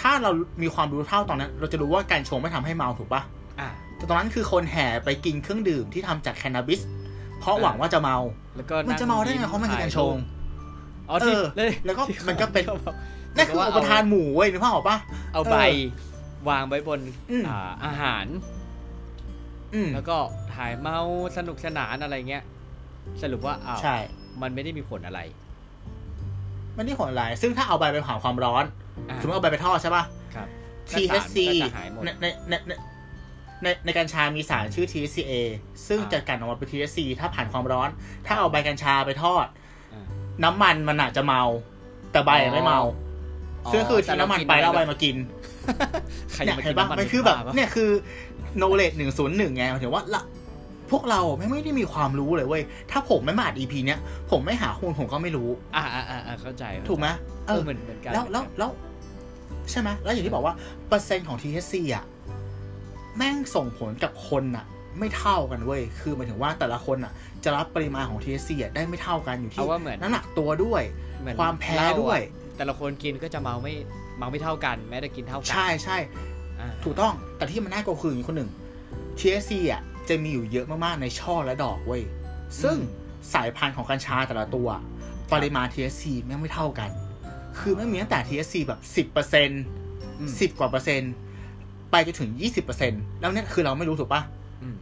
Speaker 1: ถ้าเรามีความรู้เท่าตอนนั้น เราจะรู้ว่ากัญชงไม่ทำให้เมาถูกปะ
Speaker 2: อ่า
Speaker 1: แต่ตอนนั้นคือคนแห่ไปกินเครื่องดื่มที่ทำจากแคนาบิส เพราะ
Speaker 2: อ่า
Speaker 1: หวังว่าจะเมา
Speaker 2: แล้วก็
Speaker 1: มันจะเมาได้ไงเพราะมันคือกัญชง
Speaker 2: อ๋อที่
Speaker 1: เออ
Speaker 2: เลย
Speaker 1: แล้วก็
Speaker 2: ที่
Speaker 1: มันก็เป็น
Speaker 2: ขาบอก
Speaker 1: นั่นคือ
Speaker 2: ว่า
Speaker 1: อุปทานหมู่เว้ยนึกภาพออกปะ
Speaker 2: เอาใบวางไว้บน
Speaker 1: อืม
Speaker 2: อ่าอาหาร
Speaker 1: อืม
Speaker 2: แล้วก็ถ่ายเมาสนุกสนานอะไรเงี้ย สรุปว่าอ้าว
Speaker 1: ใช่
Speaker 2: มันไม่ได้มีผลอะไร
Speaker 1: มันนี่ผลอะไร ซึ่งถ้าเอาใบไปผ่านความร้อน
Speaker 2: อ่า
Speaker 1: สมมติเอาใบไปทอดใช่ปะ
Speaker 2: ครับ
Speaker 1: THC
Speaker 2: ก็จะหายหมด
Speaker 1: ในในในในในในกัญชา มีสารชื่อ THCA ซึ่ง
Speaker 2: อ่า
Speaker 1: จะกลั่นออกมาเป็น THC ถ้าผ่านความร้อน ถ้าเอาใบกัญชาไปทอด
Speaker 2: อ่า
Speaker 1: น้ำมันมันอาจจะเมา แต่ใบอะไม่เมา
Speaker 2: อ๋อ
Speaker 1: ซึ่งคือทิ้งน้ำมันไปแล้วเอาใบมากิน
Speaker 2: ใคร
Speaker 1: เนี่ย
Speaker 2: จะมา
Speaker 1: เห็
Speaker 2: กิ
Speaker 1: น
Speaker 2: น
Speaker 1: ปะ
Speaker 2: น้ำมัน
Speaker 1: มันคือแบบ
Speaker 2: บ้าปะ
Speaker 1: เนี่ยคือ knowledge หนึ่งศูนย์หนึ่งไงหมายถึงว่าละ พวกเราไม่ไม่ได้มีความรู้เลยเว้ย ถ้าผมไม่มาอัด EP เนี้ย ผมไม่หาคุณผมก็ไม่รู้
Speaker 2: อ่าอ่าอ่าอ่าเข้าใจ
Speaker 1: ถูกไหม
Speaker 2: เออเหมือนเหมือนกัน
Speaker 1: แล้วแล้วแล้วใช่ไหมแล้วอย่างที่บอกว่าเปอร์เซ็นต์ของ THC อะแม่งส่งผลกับคนอะ ไม่เท่ากันเว้ย คือหมายถึงว่าแต่ละคนอะ จะรับปริมาณของ THC อะได้ไม่เท่ากันอยู่ที่
Speaker 2: เอาว่าเหมือน
Speaker 1: น้ำหนักตัวด้วย
Speaker 2: เหมือน
Speaker 1: ความแพ้
Speaker 2: เหล้อะ
Speaker 1: ด้วย
Speaker 2: แต่ละคนกินก็จะเมาไม่เมาไม่เท่ากัน แม้แต่กินเท่ากั
Speaker 1: ใช่ใช่
Speaker 2: อ่า
Speaker 1: ถูกต้องแต่ที่มันน่ากลัวคืออย่างนี้คนหนึ่ง THC อะ จะมีอยู่เยอะมากๆในช่อและดอกเว้ย ซึ่งสายพันธุ์ของกัญชาแต่ละตัว ปริมาณ THC แม่งไม่เท่ากัน คือไม่มีตั้งแต่ THC แบบสิบเปอร์เซ็นสิบกว่าเปอร์เซ็นต์ไปจนถึงยี่สิบเปอร์เซ็นแล้วเนี่ยคือเราไม่รู้ถูกปะ
Speaker 2: อืม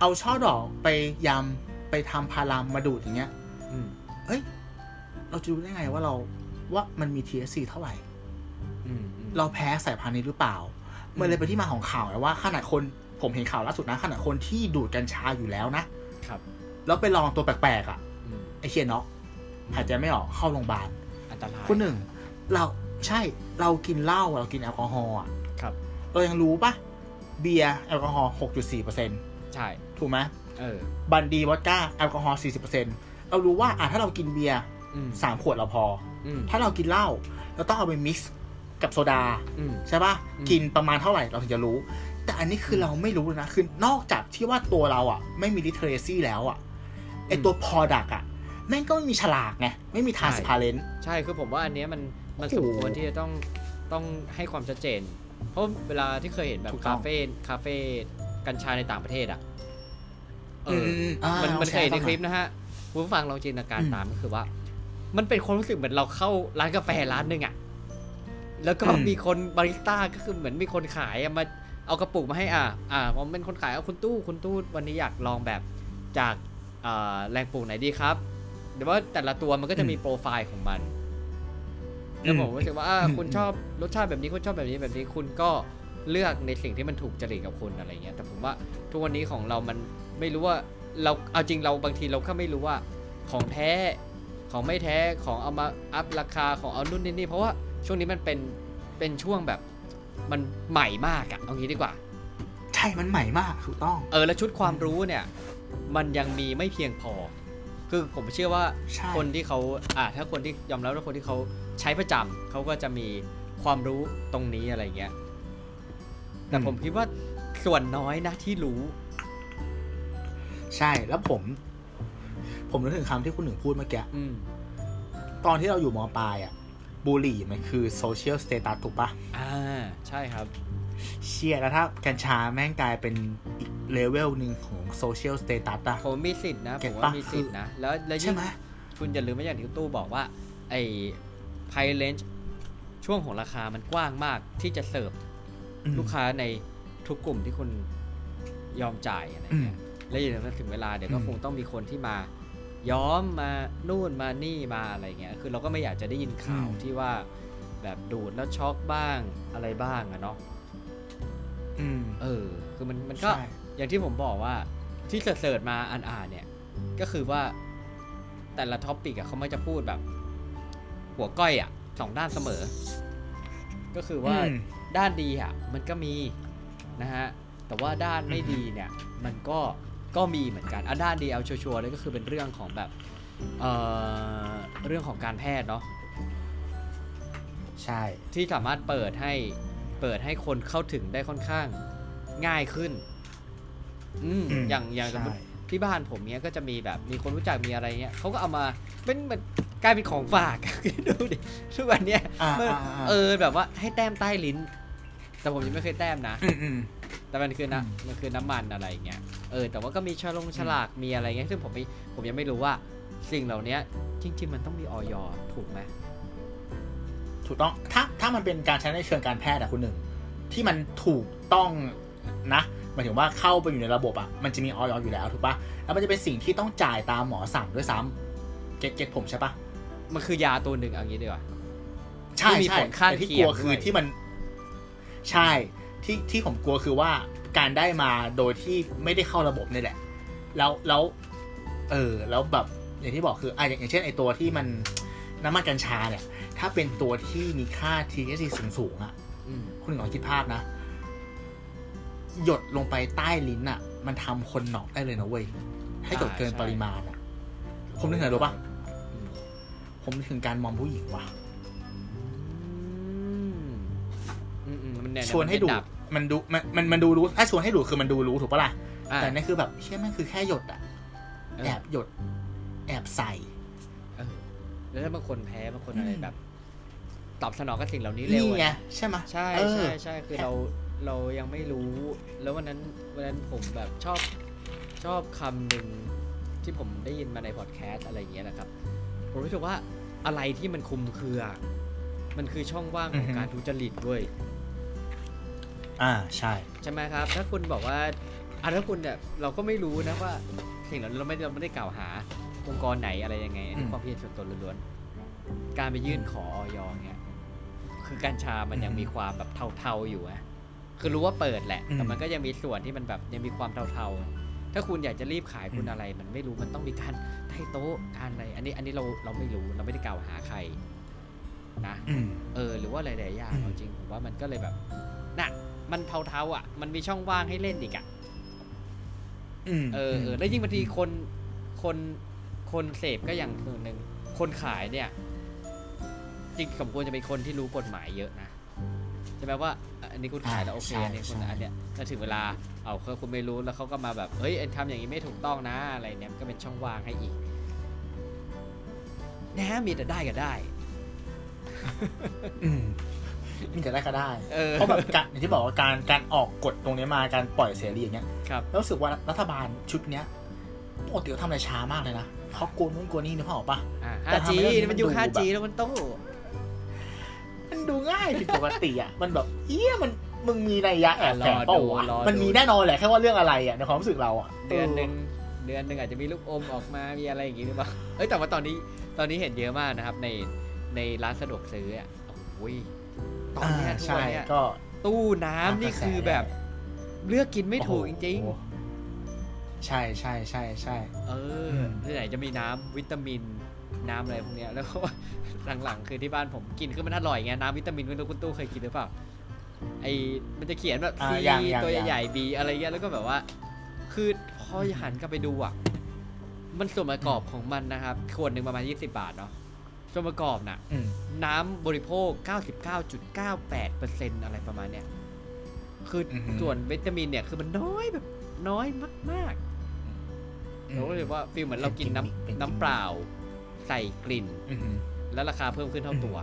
Speaker 1: เอาช่อดอกไปยำไปทำพารามมาดูดอย่างเงี้ย
Speaker 2: อืม
Speaker 1: เอ้ย เราจะรู้ได้ไงว่าเราว่ามันมี THC เท่าไหร่
Speaker 2: อืมอืม
Speaker 1: เราแพ้สายพันธุ์นี้หรือเปล่า มันเลยเป็นที่มาของข่าวไงว่าขนาดคน ผมเห็นข่าวล่าสุดนะขนาดคนที่ดูดกัญชาอยู่แล้วนะ
Speaker 2: ครับ
Speaker 1: แล้วไปลองตัวแปลกๆอะ
Speaker 2: อืม
Speaker 1: ไอ้เชี่ยน็อกหายใจไม่ออกเข้าโรงพยาบาล
Speaker 2: อันตราย
Speaker 1: คนหนึ่ง เราใช่เรากินเหล้าเรากินแอลกอฮอล์อะ
Speaker 2: ครับ
Speaker 1: เรายังรู้ปะเบียร์แอลกอฮอล์6.4เปอร์เซ็นต์
Speaker 2: ใช่
Speaker 1: ถูกไหม
Speaker 2: เออ
Speaker 1: บรั่นดีวอดก้าแอลกอฮอล์40เปอร์เซ็นต์เรารู้ว่าอะถ้าเรากินเบียร์
Speaker 2: อืม
Speaker 1: สามขวดเราพอ
Speaker 2: อืม
Speaker 1: ถ้าเรากินเหล้าเราต้องเอาไป mix กับโซดา
Speaker 2: อืม
Speaker 1: ใช่ปะ
Speaker 2: อืม
Speaker 1: กินประมาณเท่าไหร่เราถึงจะรู้ แต่อันนี้คือเราไม่รู้เลยนะ คือนอกจากที่ว่าตัวเราอะ ไม่มี literacy แล้วอะไอตัว product อะแม่งก็ไม่มีฉลากไงไม่มี transparent
Speaker 2: ใช่คือผมว่าอันเนี้ยมันมัน
Speaker 1: โอ้
Speaker 2: ส
Speaker 1: โห
Speaker 2: มควรที่จะต้องต้องให้ความชัดเจน เพราะเวลาที่เคยเห็นแบบ
Speaker 1: ถูกต้
Speaker 2: คา
Speaker 1: อง
Speaker 2: เฟ่คาเฟ่กัญชาในต่างประเทศอะเอออ
Speaker 1: มอ่า
Speaker 2: มันมัน
Speaker 1: ลอง
Speaker 2: เคยเห็นใน
Speaker 1: แชร์
Speaker 2: คลิป
Speaker 1: ฟังหน่อย
Speaker 2: นะฮะคุณผู้ฟังลองจินตนาการ
Speaker 1: อืม
Speaker 2: ตามก็คือว่า มันเป็นความรู้สึกเหมือนเราเข้าร้านกาแฟร้านหนึ่งอะแล้วก็
Speaker 1: อืม
Speaker 2: มีคนบาริสต้าก็คือเหมือนมีคนขายอะมา เอากระปุกมาให้อะอ่าผมเป็นคนขายเอาคุณตู้คุณตู้วันนี้อยากลองแบบจากอ่าแรงปลูกไหนดีครับเดี๋ยวว่าแต่ละตัวมันก็จะมีโปรไฟล์ของมันแล้วผมรู้สึกว่าอ่า
Speaker 1: อืม
Speaker 2: คุณชอบรสชาติแบบนี้คุณชอบแบบนี้แบบนี้คุณก็เลือกในสิ่งที่มันถูกจริตกับคุณอะไรเงี้ย แต่ผมว่าทุกวันนี้ของเรามันไม่รู้ว่าเราเอาจริงเราบางทีเราก็ไม่รู้ว่าของแท้ของไม่แท้ของเอามาอัพราคาของเอานู่นนี่นี่เพราะว่าช่วงนี้มันเป็นเป็นช่วงแบบ มันใหม่มากอะเอางี้ดีกว่า
Speaker 1: ใช่มันใหม่มากถูกต้อง
Speaker 2: เออแล้วชุดความรู้เนี่ย มันยังมีไม่เพียงพอ คือผมเชื่อว่า
Speaker 1: ใช่
Speaker 2: คนที่เขาอ่าถ้าคนที่ยอมรับว่าคนที่เขาใช้ประจำเขาก็จะมีความรู้ตรงนี้อะไรเงี้ยแต่ผมคิดว่าส่วนน้อยนะที่รู้
Speaker 1: ใช่แล้วผม ผมนึกถึงคำที่คุณหนึ่งพูดเมื่อกี้
Speaker 2: อืม
Speaker 1: ตอนที่เราอยู่มปลายอะ บุหรี่มันคือ social status ถูกปะ
Speaker 2: อ่า ใช่ครับ
Speaker 1: เชียแล้วถ้ากัญชาแม่งกลายเป็นอีกเลเวลหนึ่งของ social status อะ
Speaker 2: ผมมีสิทธินะ
Speaker 1: get
Speaker 2: ผม
Speaker 1: ปะ
Speaker 2: ว่ามีสิทธินะ แล้วแล้ว
Speaker 1: ใช่
Speaker 2: ยิ่ง
Speaker 1: ไหม
Speaker 2: คุณอย่าลืมว่าอย่างที่ตู้บอกว่า ไอ้ price range ช่วงของราคามันกว้างมากที่จะเสิร์ฟ
Speaker 1: อืม
Speaker 2: ลูกค้าในทุกกลุ่มที่คุณยอมจ่ายอะไรเงี้ยแล้วอย่างนั้นถึงเวลาเดี๋ยวก็
Speaker 1: อืม
Speaker 2: คงต้องมีคนที่มา ย้อมมานู่นมานี่มาอะไรเงี้ยคือเราก็ไม่อยากจะได้ยินข่าวที่ว่าแบบดูดแล้วช็อกบ้างอะไรบ้างอะเนาะ
Speaker 1: อืม
Speaker 2: เออ คือมันมันก็
Speaker 1: ใช่
Speaker 2: อย่างที่ผมบอกว่าที่ search ๆมาอ่านๆเนี่ย ก็คือว่าแต่ละ topic อะเขาไม่จะพูดแบบ หัวก้อยอะสองด้านเสมอ ก็คือว่า
Speaker 1: อืม
Speaker 2: ด้านดีอะมันก็มีนะฮะ แต่ว่าด้านไม่ดีเนี่ย มันก็ ก็มีเหมือนกันอะด้านดีเอา sure ๆเลยก็คือเป็นเรื่องของแบบเอ่อเรื่องของการแพทย์เนาะ
Speaker 1: ใช่
Speaker 2: ที่สามารถเปิดให้เปิดให้คนเข้าถึงได้ค่อนข้างง่ายขึ้น อืม
Speaker 1: อืม
Speaker 2: อย่างอย่างสมมติ
Speaker 1: ใช่
Speaker 2: ที่บ้านผมเนี้ยก็จะมีแบบมีคนรู้จักมีอะไรเงี้ยเขาก็เอามาเป็นมันกลายเป็นของฝากดูดิทุกวันเนี้ย
Speaker 1: อ่า
Speaker 2: มัน
Speaker 1: อ่าอ่า
Speaker 2: เออแบบว่าให้แต้มใต้ลิ้น แต่ผมยังไม่เคยแต้มนะ
Speaker 1: อืมอืม
Speaker 2: แต่มันคือนะ
Speaker 1: อืม
Speaker 2: มันคือน้ำมันอะไรเงี้ยเออแต่ว่าก็มีฉลงฉลากมีอะไรเงี้ยซึ่งผมไม่ผมยังไม่รู้ว่าสิ่งเหล่านี้จริง ๆ มันต้องมีออยถูกไหม
Speaker 1: ถูกต้องถ้าถ้ามันเป็นการใช้ในเชิงการแพทย์อะคุณหนึ่ง ที่มันถูกต้องนะหมายถึงว่าเข้าไปอยู่ในระบบอะมันจะมีออยอยู่แล้วถูกปะแล้วมันจะเป็นสิ่งที่ต้องจ่ายตามหมอสั่งด้วยซ้ำเก็ตเก็ตผมใช่ปะ
Speaker 2: มันคือยาตัวหนึ่งเอย่างนี้ดีกว่า
Speaker 1: ใช่
Speaker 2: ที่มี
Speaker 1: ใช่
Speaker 2: ผลข้าง
Speaker 1: แต่ที่
Speaker 2: เคี
Speaker 1: ก
Speaker 2: ยง
Speaker 1: ลัวคือ
Speaker 2: ด้วย
Speaker 1: ที่มัน ใช่ ที่ที่ผมกลัวคือว่าการได้มาโดยที่ไม่ได้เข้าระบบนี่แหละ แล้วแล้ว เออ แล้วแบบอย่างที่บอกคืออะอย่างอย่างเช่นไอตัวที่มันน้ำมันกัญชาเนี่ย ถ้าเป็นตัวที่มีค่า THC สูงสูงๆอะ
Speaker 2: อืม
Speaker 1: คุณหนึ่งลองคิดภาพนะ หยดลงไปใต้ลิ้นอะมันทำคนน็อกได้เลยนะเว้ยถ้าเกิดเกินปริมาณอะผมนึกถึงอะไรรู้ปะ
Speaker 2: อืม
Speaker 1: ผมนึกถึงการมอมผู้หญิงว่ะ
Speaker 2: อืมอืมมันเย
Speaker 1: ชวนให้ดู
Speaker 2: มั
Speaker 1: ดมันดูมันมันมันดูรู้ถ้าชวนให้ดูดคือมันดูรู้ถูกปะล่ะ
Speaker 2: อะ
Speaker 1: แต่นี่คือแบบเชื่อมันคือแค่หยดอะ
Speaker 2: เออ
Speaker 1: แอบหยด แอบใส่
Speaker 2: เออแล้วถ้าบางคนแพ้บางคน
Speaker 1: อืม
Speaker 2: อะไรแบบ ตอบสนองกับสิ่งเหล่านี้เร็ว
Speaker 1: นี่
Speaker 2: อะ
Speaker 1: ไง
Speaker 2: นะ
Speaker 1: ใช่ไหม
Speaker 2: ใช่
Speaker 1: เออ
Speaker 2: ใช่ใช่คือเราเรายังไม่รู้ แล้ววันนั้นวันนั้นผมแบบชอบชอบคำหนึ่งที่ผมได้ยินมาในพอดแคสต์อะไรอย่างเงี้ยนะครับ ผมรู้สึกว่าอะไรที่มันคลุมเครือ มันคือช่องว่างของ
Speaker 1: อือฮึ
Speaker 2: การทุจริตเว้ย
Speaker 1: อ่าใช่
Speaker 2: ใช่ไหมครับ ถ้าคุณบอกว่าอะถ้าคุณเนี่ยเราก็ไม่รู้นะว่าสิ่งเหล่านี้เราไม่เราไม่ได้กล่าวหาองค์กรไหนอะไรยังไงอันนี้
Speaker 1: อืม
Speaker 2: ความคิดเห็นส่วนตัวล้วนๆการไปยื่นขอออยเนี่ยคือกัญชามันยัง
Speaker 1: อืม
Speaker 2: มีความแบบเทาๆอยู่อะคือรู้ว่าเปิดแหละ
Speaker 1: อืม
Speaker 2: แต่มันก็ยังมีส่วนที่มันแบบยังมีความเทาๆ ถ้าคุณอยากจะรีบขายคุณ
Speaker 1: อืม
Speaker 2: อะไร มันไม่รู้มันต้องมีการไถ่โต๊ะการอะไร อันนี้อันนี้เราเราไม่รู้เราไม่ได้กล่าวหาใครนะ
Speaker 1: อืม
Speaker 2: เออ หรือว่าหลายๆอย่าง
Speaker 1: อืม
Speaker 2: เอาจริงผมว่ามันก็เลยแบบน่ะ มันเทาๆอะ มันมีช่องว่างให้เล่นอีกอะ
Speaker 1: อืม
Speaker 2: เออเออแล้วยิ่งบางทีคนคนคนเสพก็อย่างส่วนหนึ่งคนขายเนี่ย จริงสมควรจะเป็นคนที่รู้กฎหมายเยอะนะใช่ไหมว่าอะอันนี้คุณขายแล้วโอเคอันนี้คุณอันเนี้ยถ้าถึงเวลาเอาเขาคุณไม่รู้แล้วเขาก็มาแบบเฮ้ยเอ็นทำอย่างนี้ไม่ถูกต้องนะอะไรเนี่ยมันก็เป็นช่องว่างให้อีกนะมีแต่ได้ก็ได้
Speaker 1: อื มมีแต่ได้ก็ได้
Speaker 2: เออ
Speaker 1: เพราะแบบการอย่างที่บอกว่าการการออกกฎตรงนี้มาการปล่อยเสรีอย่างเงี้ย
Speaker 2: ครับ
Speaker 1: แล้วรู้สึกว่ารัฐบาลชุดเนี้ยปกติเขาทำอะไรช้ามากเลยนะเขาโกนนู่นโกนนี่นึกภาพออกปะ
Speaker 2: อ่า
Speaker 1: แต่ทำ
Speaker 2: 5G
Speaker 1: ให้เรื่องนี้
Speaker 2: มันอยู่
Speaker 1: มันดู
Speaker 2: 5G
Speaker 1: แบบ
Speaker 2: แล้วมันโต้
Speaker 1: มันดูง่ายผิดปกติอะ มันแบบเอี้ยมันมึงมีนัยยะแอบแฝงเปล่าวะ
Speaker 2: รอดู
Speaker 1: มันมีแน่นอนแหละแค่ว่าเรื่องอะไรอะในความรู้สึกเราอะ
Speaker 2: เดือนหนึ่งเดือนหนึ่งอาจจะมีลูกอมออกมา มีอะไรอย่างงี้หรือเปล่า เอ้ยแต่ว่าตอนนี้ตอนนี้เห็นเยอะมากนะครับ ในในร้านสะดวกซื้ออะโอ้ย ตอนเนี้ย
Speaker 1: อ่า
Speaker 2: ทุก
Speaker 1: ใช่
Speaker 2: วันเนี้ย
Speaker 1: ก็
Speaker 2: ตู้น้ำนี่คือแบบ เลือกกินไม่ถูกจริง
Speaker 1: โอ้โหใช่ใช่ใช่ใช่
Speaker 2: ๆ เออ
Speaker 1: อืม
Speaker 2: ที่ไหนจะมีน้ำวิตามินน้ำอะไรพวกเนี้ยแล้วก็ หลังๆ คือที่บ้านผมกินคือมันอร่อยไงน้ำวิตามินไม่รู้คุณตู้เคยกินหรือเปล่าไอมันจะเขียนแบบ
Speaker 1: อ่า
Speaker 2: ซี
Speaker 1: อย่างอย่าง
Speaker 2: ตัว
Speaker 1: อย่าง
Speaker 2: ใหญ่ๆบีอะไรเงี้ยแล้วก็แบบว่า คือพอหันกลับไปดูอะ มันส่วนประกอบของมันนะครับขวดหนึ่งประมาณ 20 บาทเนาะ ส่วนประกอบน่ะ
Speaker 1: อืม
Speaker 2: น้ำบริโภค 99.98%อะไรประมาณเนี้ยคืออ
Speaker 1: อฮึ
Speaker 2: ส่วนวิตามินเนี่ยคือมันน้อยแบบน้อยมากๆเราก็เลยว่าฟีลเหมือนเรากินน้
Speaker 1: เป็นจริงำ
Speaker 2: น้ำเปล่า ใส่กลิ่น
Speaker 1: อืม
Speaker 2: แล้วราคาเพิ่มขึ้นเท่าตัว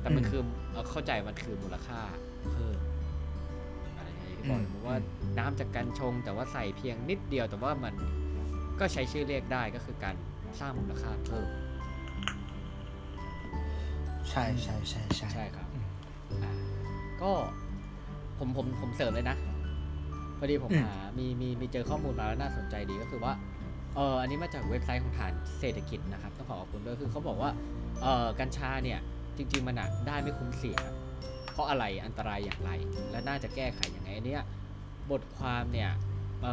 Speaker 2: แต่มัน
Speaker 1: อืม
Speaker 2: คือเอาเข้าใจมันคือมูลค่าเพิ่มอะไรอย่างที่บอก
Speaker 1: อืม
Speaker 2: ผมว่าน้ำจากการชง แต่ว่าใส่เพียงนิดเดียว แต่ว่ามันก็ใช้ชื่อเรียกได้ก็คือการสร้างมูลค่าเพิ่ม
Speaker 1: ใช่ใช่ใช่ใช่
Speaker 2: ใช่ครับ
Speaker 1: อืม
Speaker 2: อ่าก็ผมผมผมเสริมเลยนะพอดีผม
Speaker 1: อืม
Speaker 2: หามีมีมีเจอข้อมูลมาแล้วน่าสนใจดีก็คือว่าเอออันนี้มาจากเว็บไซต์ของฐานเศรษฐกิจนะครับ ต้องขอขอบคุณด้วยคือเขาบอกว่าเออกัญชาเนี่ย จริง ๆ มันอะได้ไม่คุ้มเสีย เพราะอะไรอันตรายอย่างไร และน่าจะแก้ไขอย่างไรอันเนี้ยบทความเนี่ยเอ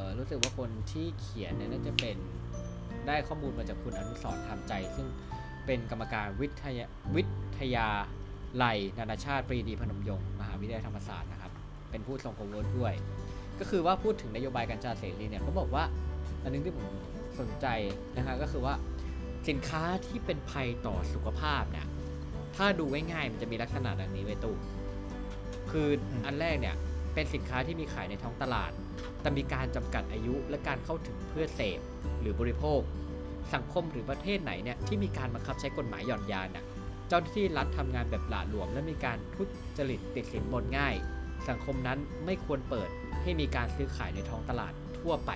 Speaker 2: อรู้สึกว่าคนที่เขียนเนี่ยน่าจะเป็นได้ข้อมูลมาจากคุณอนุสรณ์ทำใจ ซึ่ง เป็นกรรมการวิทยาวิทยาลัยนานาชาติปรีดีพนมยงค์มหาวิทยาลัยธรรมศาสตร์นะครับ เป็นผู้ทรงคุณวุฒิด้วย ก็คือว่าพูดถึงนโยบายกัญชาเสรีเนี่ยเขาบอกว่าอันนึงที่ผมสนใจนะคะก็คือว่าสินค้าที่เป็นภัยต่อสุขภาพเนี่ยถ้าดูง่ายๆมันจะมีลักษณะดังนี้ไว้ตู้คืออันแรกเนี่ยเป็นสินค้าที่มีขายในท้องตลาด แต่มีการจำกัดอายุและการเข้าถึงเพื่อเสพหรือบริโภค สังคมหรือประเทศไหนเนี่ยที่มีการบังคับใช้กฎหมายหย่อนยานน่ะเจ้าหน้าที่รัฐทำงานแบบหละหลวม และมีการทุจริตติดสินบนง่าย สังคมนั้นไม่ควรเปิดให้มีการซื้อขายในท้องตลาดทั่วไป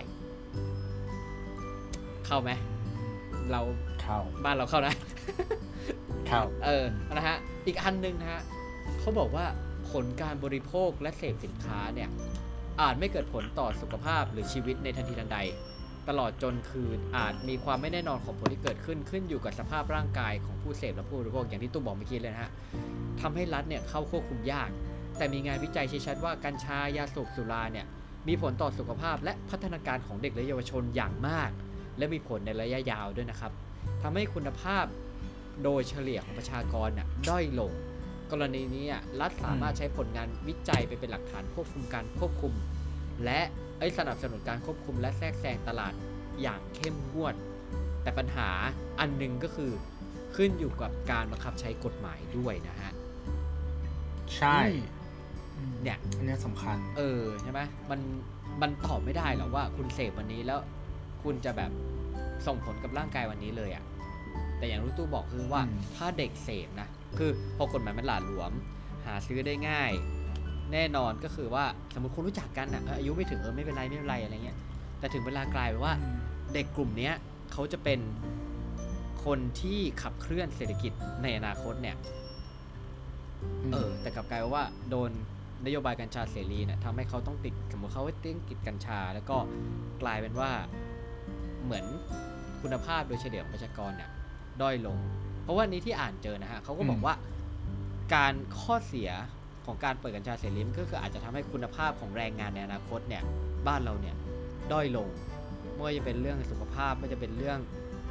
Speaker 2: เข้าไหมเรา
Speaker 1: เข้า
Speaker 2: บ้านเราเข้านะ
Speaker 1: เข้า
Speaker 2: เออนะฮะอีกอันหนึ่งนะฮะเขาบอกว่าผลการบริโภคและเสพสินค้าเนี่ยอาจไม่เกิดผลต่อสุขภาพหรือชีวิตในทันทีทันใด ตลอดจนคืออาจมีความไม่แน่นอนของผลที่เกิดขึ้นขึ้นอยู่กับสภาพร่างกายของผู้เสพและผู้บริโภคอย่างที่ตุ้มบอกเมื่อกี้เลยนะฮะทำให้รัฐเนี่ยเข้าควบคุมยาก แต่มีงานวิจัยชี้ชัดว่ากัญชายาสูบสุราเนี่ยมีผลต่อสุขภาพและพัฒนาการของเด็กและเยาวชนอย่างมาก และมีผลในระยะยาวด้วยนะครับทำให้คุณภาพโดยเฉลี่ยของประชากรน่ะด้อยลง กรณีนี้รัฐสามารถใช้ผลงานวิจัยไปเป็นหลักฐานควบคุมการควบคุม และเอ้ยสนับสนุนการควบคุมและแทรกแซงตลาดอย่างเข้มงวด แต่ปัญหาอันหนึงก็คือขึ้นอยู่กับการบังคับใช้กฎหมายด้วยนะฮะ
Speaker 1: ใช่
Speaker 2: เนี่ย
Speaker 1: อันเนี้ยสำคัญ
Speaker 2: เออใช่ไหมมันมันตอบไม่ได้หรอกว่าคุณเสพวันนี้แล้ว คุณจะแบบส่งผลกับร่างกายวันนี้เลยอะ่ะ แต่อย่างรู้ตู้บอกคือว่า
Speaker 1: อืม
Speaker 2: ถ้าเด็กเสพนะ คือพอกฎหมายมันหลาหลวม หาซื้อได้ง่าย แน่นอนก็คือว่าสมมติคุณรู้จักกันอะเอออายุไม่ถึงเออไม่เป็นไรไม่เป็นไรอะไรเงี้ยแต่ถึงเวลากลายเป็นว่าเด็กกลุ่มเนี้ยเขาจะเป็นคนที่ขับเคลื่อนเศรษฐกิจในอนาคตเนี่ยเออ แต่กลับกลายว่าโดนนโยบายกัญชาเสรีเนี่ยทำให้เขาต้องติดสมมติเขาติดติดกัญชา แล้วก็กลายเป็นว่าเหมือนคุณภาพโดยเฉลี่ยของประชากรเนี่ยด้อยลง เพราะว่านี้ที่อ่านเจอนะฮะเขาก็บอก
Speaker 1: อืม
Speaker 2: ว่าการข้อเสีย ของการเปิดกัญชาเสรีมันก็คืออาจจะทำให้คุณภาพของแรงงานในอนาคตเนี่ยบ้านเราเนี่ยด้อยลงไม่ว่าจะเป็นเรื่องสุขภาพไม่ว่าจะเป็นเรื่อง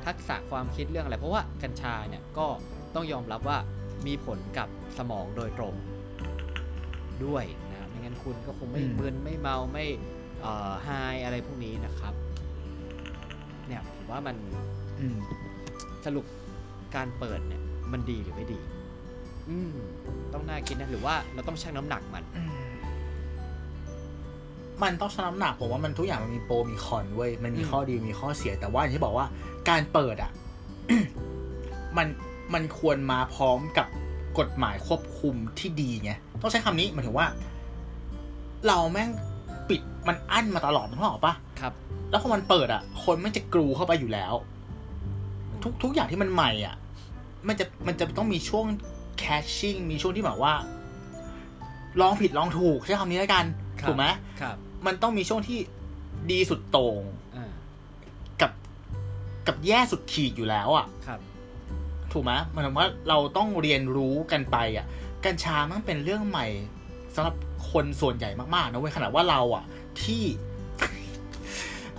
Speaker 2: ทักษะความคิดเรื่องอะไร เพราะว่ากัญชาเนี่ยก็ต้องยอมรับว่ามีผลกับสมองโดยตรงด้วยนะไม่งั้นคุณก็คงไม่
Speaker 1: อืม
Speaker 2: มึนไม่เมาไม่เอ่อไฮอะไรพวกนี้นะครับ เนี่ยผมว่ามัน
Speaker 1: อืม
Speaker 2: สรุปการเปิดเนี่ยมันดีหรือไม่ดีอืม ต้องน่าคิดนะหรือว่าเราต้องชั่งน้ำหนักมัน
Speaker 1: อืมมันต้องชั่งน้ำหนักผมว่ามันทุกอย่างมันมีโปรมีคอนเว้ยมันมี
Speaker 2: อืม
Speaker 1: ข้อดีมีข้อเสียแต่ว่าอย่างที่บอกว่า การเปิดอะมันมันควรมาพร้อมกับกฎหมายควบคุมที่ดีไงต้องใช้คำนี้หมายถึงว่า เราแม่งปิดมันอั้นมาตลอดนึกออกปะ
Speaker 2: ครับ
Speaker 1: แล้วพอมันเปิดอะ คนมันจะกรูเข้าไปอยู่แล้ว ทุกทุกอย่างที่มันใหม่อะ มันจะมันจะต้องมีช่วง แคชชิ่งมีช่วงที่แบบว่าลองผิดลองถูกใช้คำนี้แล้วกัน
Speaker 2: ครับ
Speaker 1: ถูกไหม
Speaker 2: ครับ
Speaker 1: มันต้องมีช่วงที่ดีสุดโต่ง
Speaker 2: อ่า
Speaker 1: กับกับแย่สุดขีดอยู่แล้วอะ
Speaker 2: ครับ
Speaker 1: ถูกไหมหมายถึงว่าเราต้องเรียนรู้กันไปอะ กัญชามันเป็นเรื่องใหม่สำหรับคนส่วนใหญ่มากๆนะเว้ยขนาดว่าเราอะ ที่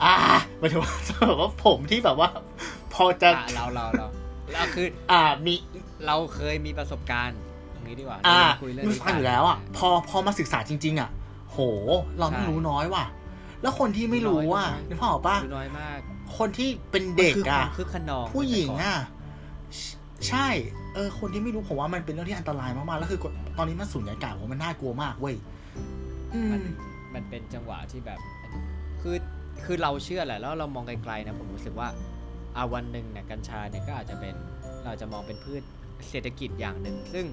Speaker 1: อ่าหมายถึงว่าสำหรับว่าผมที่แบบว่า พอจะ
Speaker 2: อะเราเราเราเราคือ
Speaker 1: อ่ามี
Speaker 2: เราเคยมีประสบการณ์ตรงนี้ดีกว่า
Speaker 1: อ่า
Speaker 2: เดี๋ยวเราคุยเรื่อง
Speaker 1: มี
Speaker 2: นี้
Speaker 1: ฟังอยู่แล้วอะพอพอมาศึกษาจริง ๆ อะ โห เราไม่
Speaker 2: ใช่
Speaker 1: รู้น้อยว่ะ แล้วคนที่ไม่รู้อะ
Speaker 2: น้อย
Speaker 1: นึกภาพออกปะ
Speaker 2: ดูน้อยมาก
Speaker 1: คนที่เป็นเด็ก
Speaker 2: มันคือค
Speaker 1: อะ
Speaker 2: วามคึกขนอง
Speaker 1: ผู้หญิง
Speaker 2: ตั้แต่ก่น
Speaker 1: อะใช่ใช่เออคนที่ไม่รู้ผมว่ามันเป็นเรื่องที่อันตรายมากๆแล้วคือกฎตอนนี้มันสูญญากาศผมมันน่ากลัวมากเว้ยอื
Speaker 2: มัน
Speaker 1: ม
Speaker 2: มันเป็นจังหวะที่แบบ คือคือเราเชื่อแหละแล้วเรามองไกลๆนะผมรู้สึกว่าอาวันหนึ่งเนี่ยกัญชาเนี่ยก็อาจจะเป็นเราจะมองเป็นพืช เศรษฐกิจอย่างหนึ่ง ซึ่ง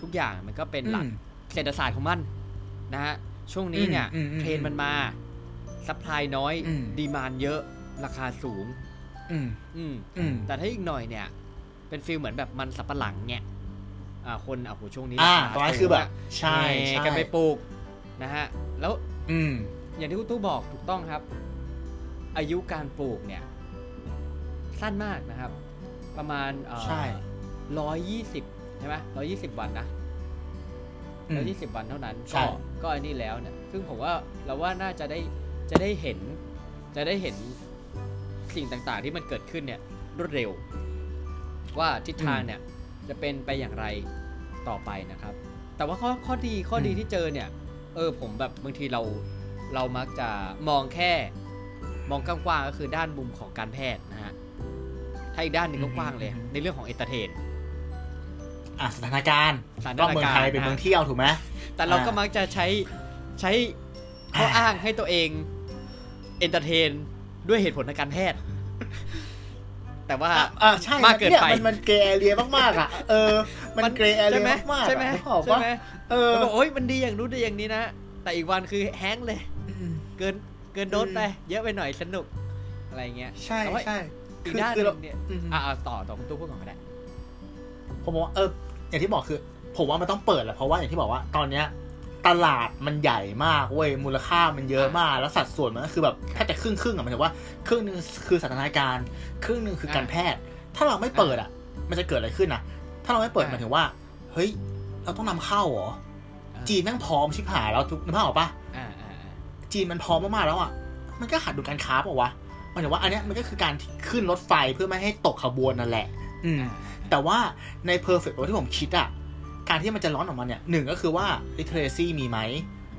Speaker 2: ทุกอย่างมันก็เป็นหลัก
Speaker 1: อืม
Speaker 2: เศรษฐศาสตร์ของมันนะฮะช่วงนี้เนี่ย
Speaker 1: อืมอืมอืม
Speaker 2: เทรนด์มันมา supply น้อย
Speaker 1: อืม
Speaker 2: demand เยอะราคาสูง
Speaker 1: อืม
Speaker 2: อืม
Speaker 1: อืม
Speaker 2: แต่ถ้าอีกหน่อยเนี่ย เป็นฟีลเหมือนแบบมันสับปะหลังเนี่ยอ่าคนอะโหช่วงนี้
Speaker 1: อ่า
Speaker 2: ราคา
Speaker 1: ตอนนั้นคือแบบ
Speaker 2: สูงะ
Speaker 1: ใช่
Speaker 2: แห่
Speaker 1: ใช่
Speaker 2: กันไปปลูกนะฮะ แล้ว
Speaker 1: อืม
Speaker 2: อย่างที่คุณตู้บอกถูกต้องครับ อายุการปลูกเนี่ย สั้นมากนะครับ ประมาณ
Speaker 1: ใช่
Speaker 2: ร้อยยี่สิบใช่ไหมร้อยี่สิบวันนะ
Speaker 1: อืม
Speaker 2: ร้อยี่สิบวันเท่านั้น
Speaker 1: ใช่
Speaker 2: ก็ก็อันนี้แล้วเนี่ยซึ่งผมว่าเราว่าน่าจะได้จะได้เห็น จะได้เห็นสิ่งต่างๆที่มันเกิดขึ้นเนี่ยรวดเร็ว ว่าทิศทางเนี่ยจะเป็นไปอย่างไรต่อไปนะครับ แต่ว่าข้อข้อดีข้อดีที่เจอเนี่ย เออผมแบบบางทีเราเรามักจะมองแค่ มองกว้างๆก็คือด้านมุมของการแพทย์นะฮะถ้าอีกด้านหนึ่งก็กว้างเลย ในเรื่องของ entertain อะ
Speaker 1: สถานการณ์
Speaker 2: สถาน
Speaker 1: ก็เมืองไทย
Speaker 2: การณ์
Speaker 1: เป็น
Speaker 2: นะ
Speaker 1: เมืองเที่ยวถูกไหม
Speaker 2: แต่เราก็
Speaker 1: อ่า
Speaker 2: มักจะใช้ใช้ข้ออ้างให้ตัวเองเอนเตอร์เทนด้วยเหตุผลทางการแพทย์ แต่ว่า
Speaker 1: อะอะใช่
Speaker 2: มากเกินไป
Speaker 1: ยมันมันเกรย์แอเรียมากๆอะ เออ มันเกรย์แอเรี
Speaker 2: ใช่
Speaker 1: ย
Speaker 2: ไหม
Speaker 1: มากๆ
Speaker 2: ใช่ไหม
Speaker 1: อะนึกออก
Speaker 2: ใช่
Speaker 1: ปะ
Speaker 2: ไหม
Speaker 1: เออ
Speaker 2: แล้วบอกโอ๊ยมันดีอย่างนู้นดีอย่างนี้นะ แต่อีกวันคือแฮงก์เลย
Speaker 1: อืม
Speaker 2: เกินเกินโดส
Speaker 1: อืม
Speaker 2: ไป เยอะไปหน่อยสนุก อะไรเงี้ย
Speaker 1: ใช่
Speaker 2: แต่ว่า
Speaker 1: ใช่
Speaker 2: อีก
Speaker 1: คือ
Speaker 2: ด้านห
Speaker 1: คือ
Speaker 2: นึ
Speaker 1: เรา
Speaker 2: งเนี่ย
Speaker 1: อืม
Speaker 2: อ่าต่อต่อคุณตู้พูดก่อนก็ได้
Speaker 1: ผมบอกว่าเอออย่างที่บอกคือ ผมว่ามันต้องเปิดแหละเพราะว่าอย่างที่บอกว่าตอนเนี้ยตลาดมันใหญ่มากเว้ยมูลค่ามันเยอะมาก แล้วสัดส่วนมันก็คือแบบแทบจะครึ่งครึ่งๆอะหมายถึงว่าครึ่งหนึ่งคือสถานการณ์ครึ่งหนึ่งคือการ
Speaker 2: อ่า
Speaker 1: แพทย์ ถ้าเราไม่เปิดอะมันจะเกิดอะไรขึ้นนะถ้าเราไม่เปิด
Speaker 2: อ่า
Speaker 1: หมายถึงว่า เฮ้ย เราต้องนำเข้าเหรอจีนแม่งพร้อมชิบหายแล้วทุกนึกภาพออกปะ
Speaker 2: อ่าอ่าอ่า
Speaker 1: จีนมันพร้อมมากๆแล้วอะมันก็ขาดดุลการค้าเปล่าวะหมายถึงว่าอันเนี้ยมันก็คือการที่ขึ้นรถไฟเพื่อไม่ให้ตกขบวนนั่นแหละ อืม
Speaker 2: อ่า
Speaker 1: แต่ว่าใน perfect world ที่ผมคิดอะการที่มันจะร้อนออกมาเนี่ยหนึ่งก็คือว่า literacy มีไหม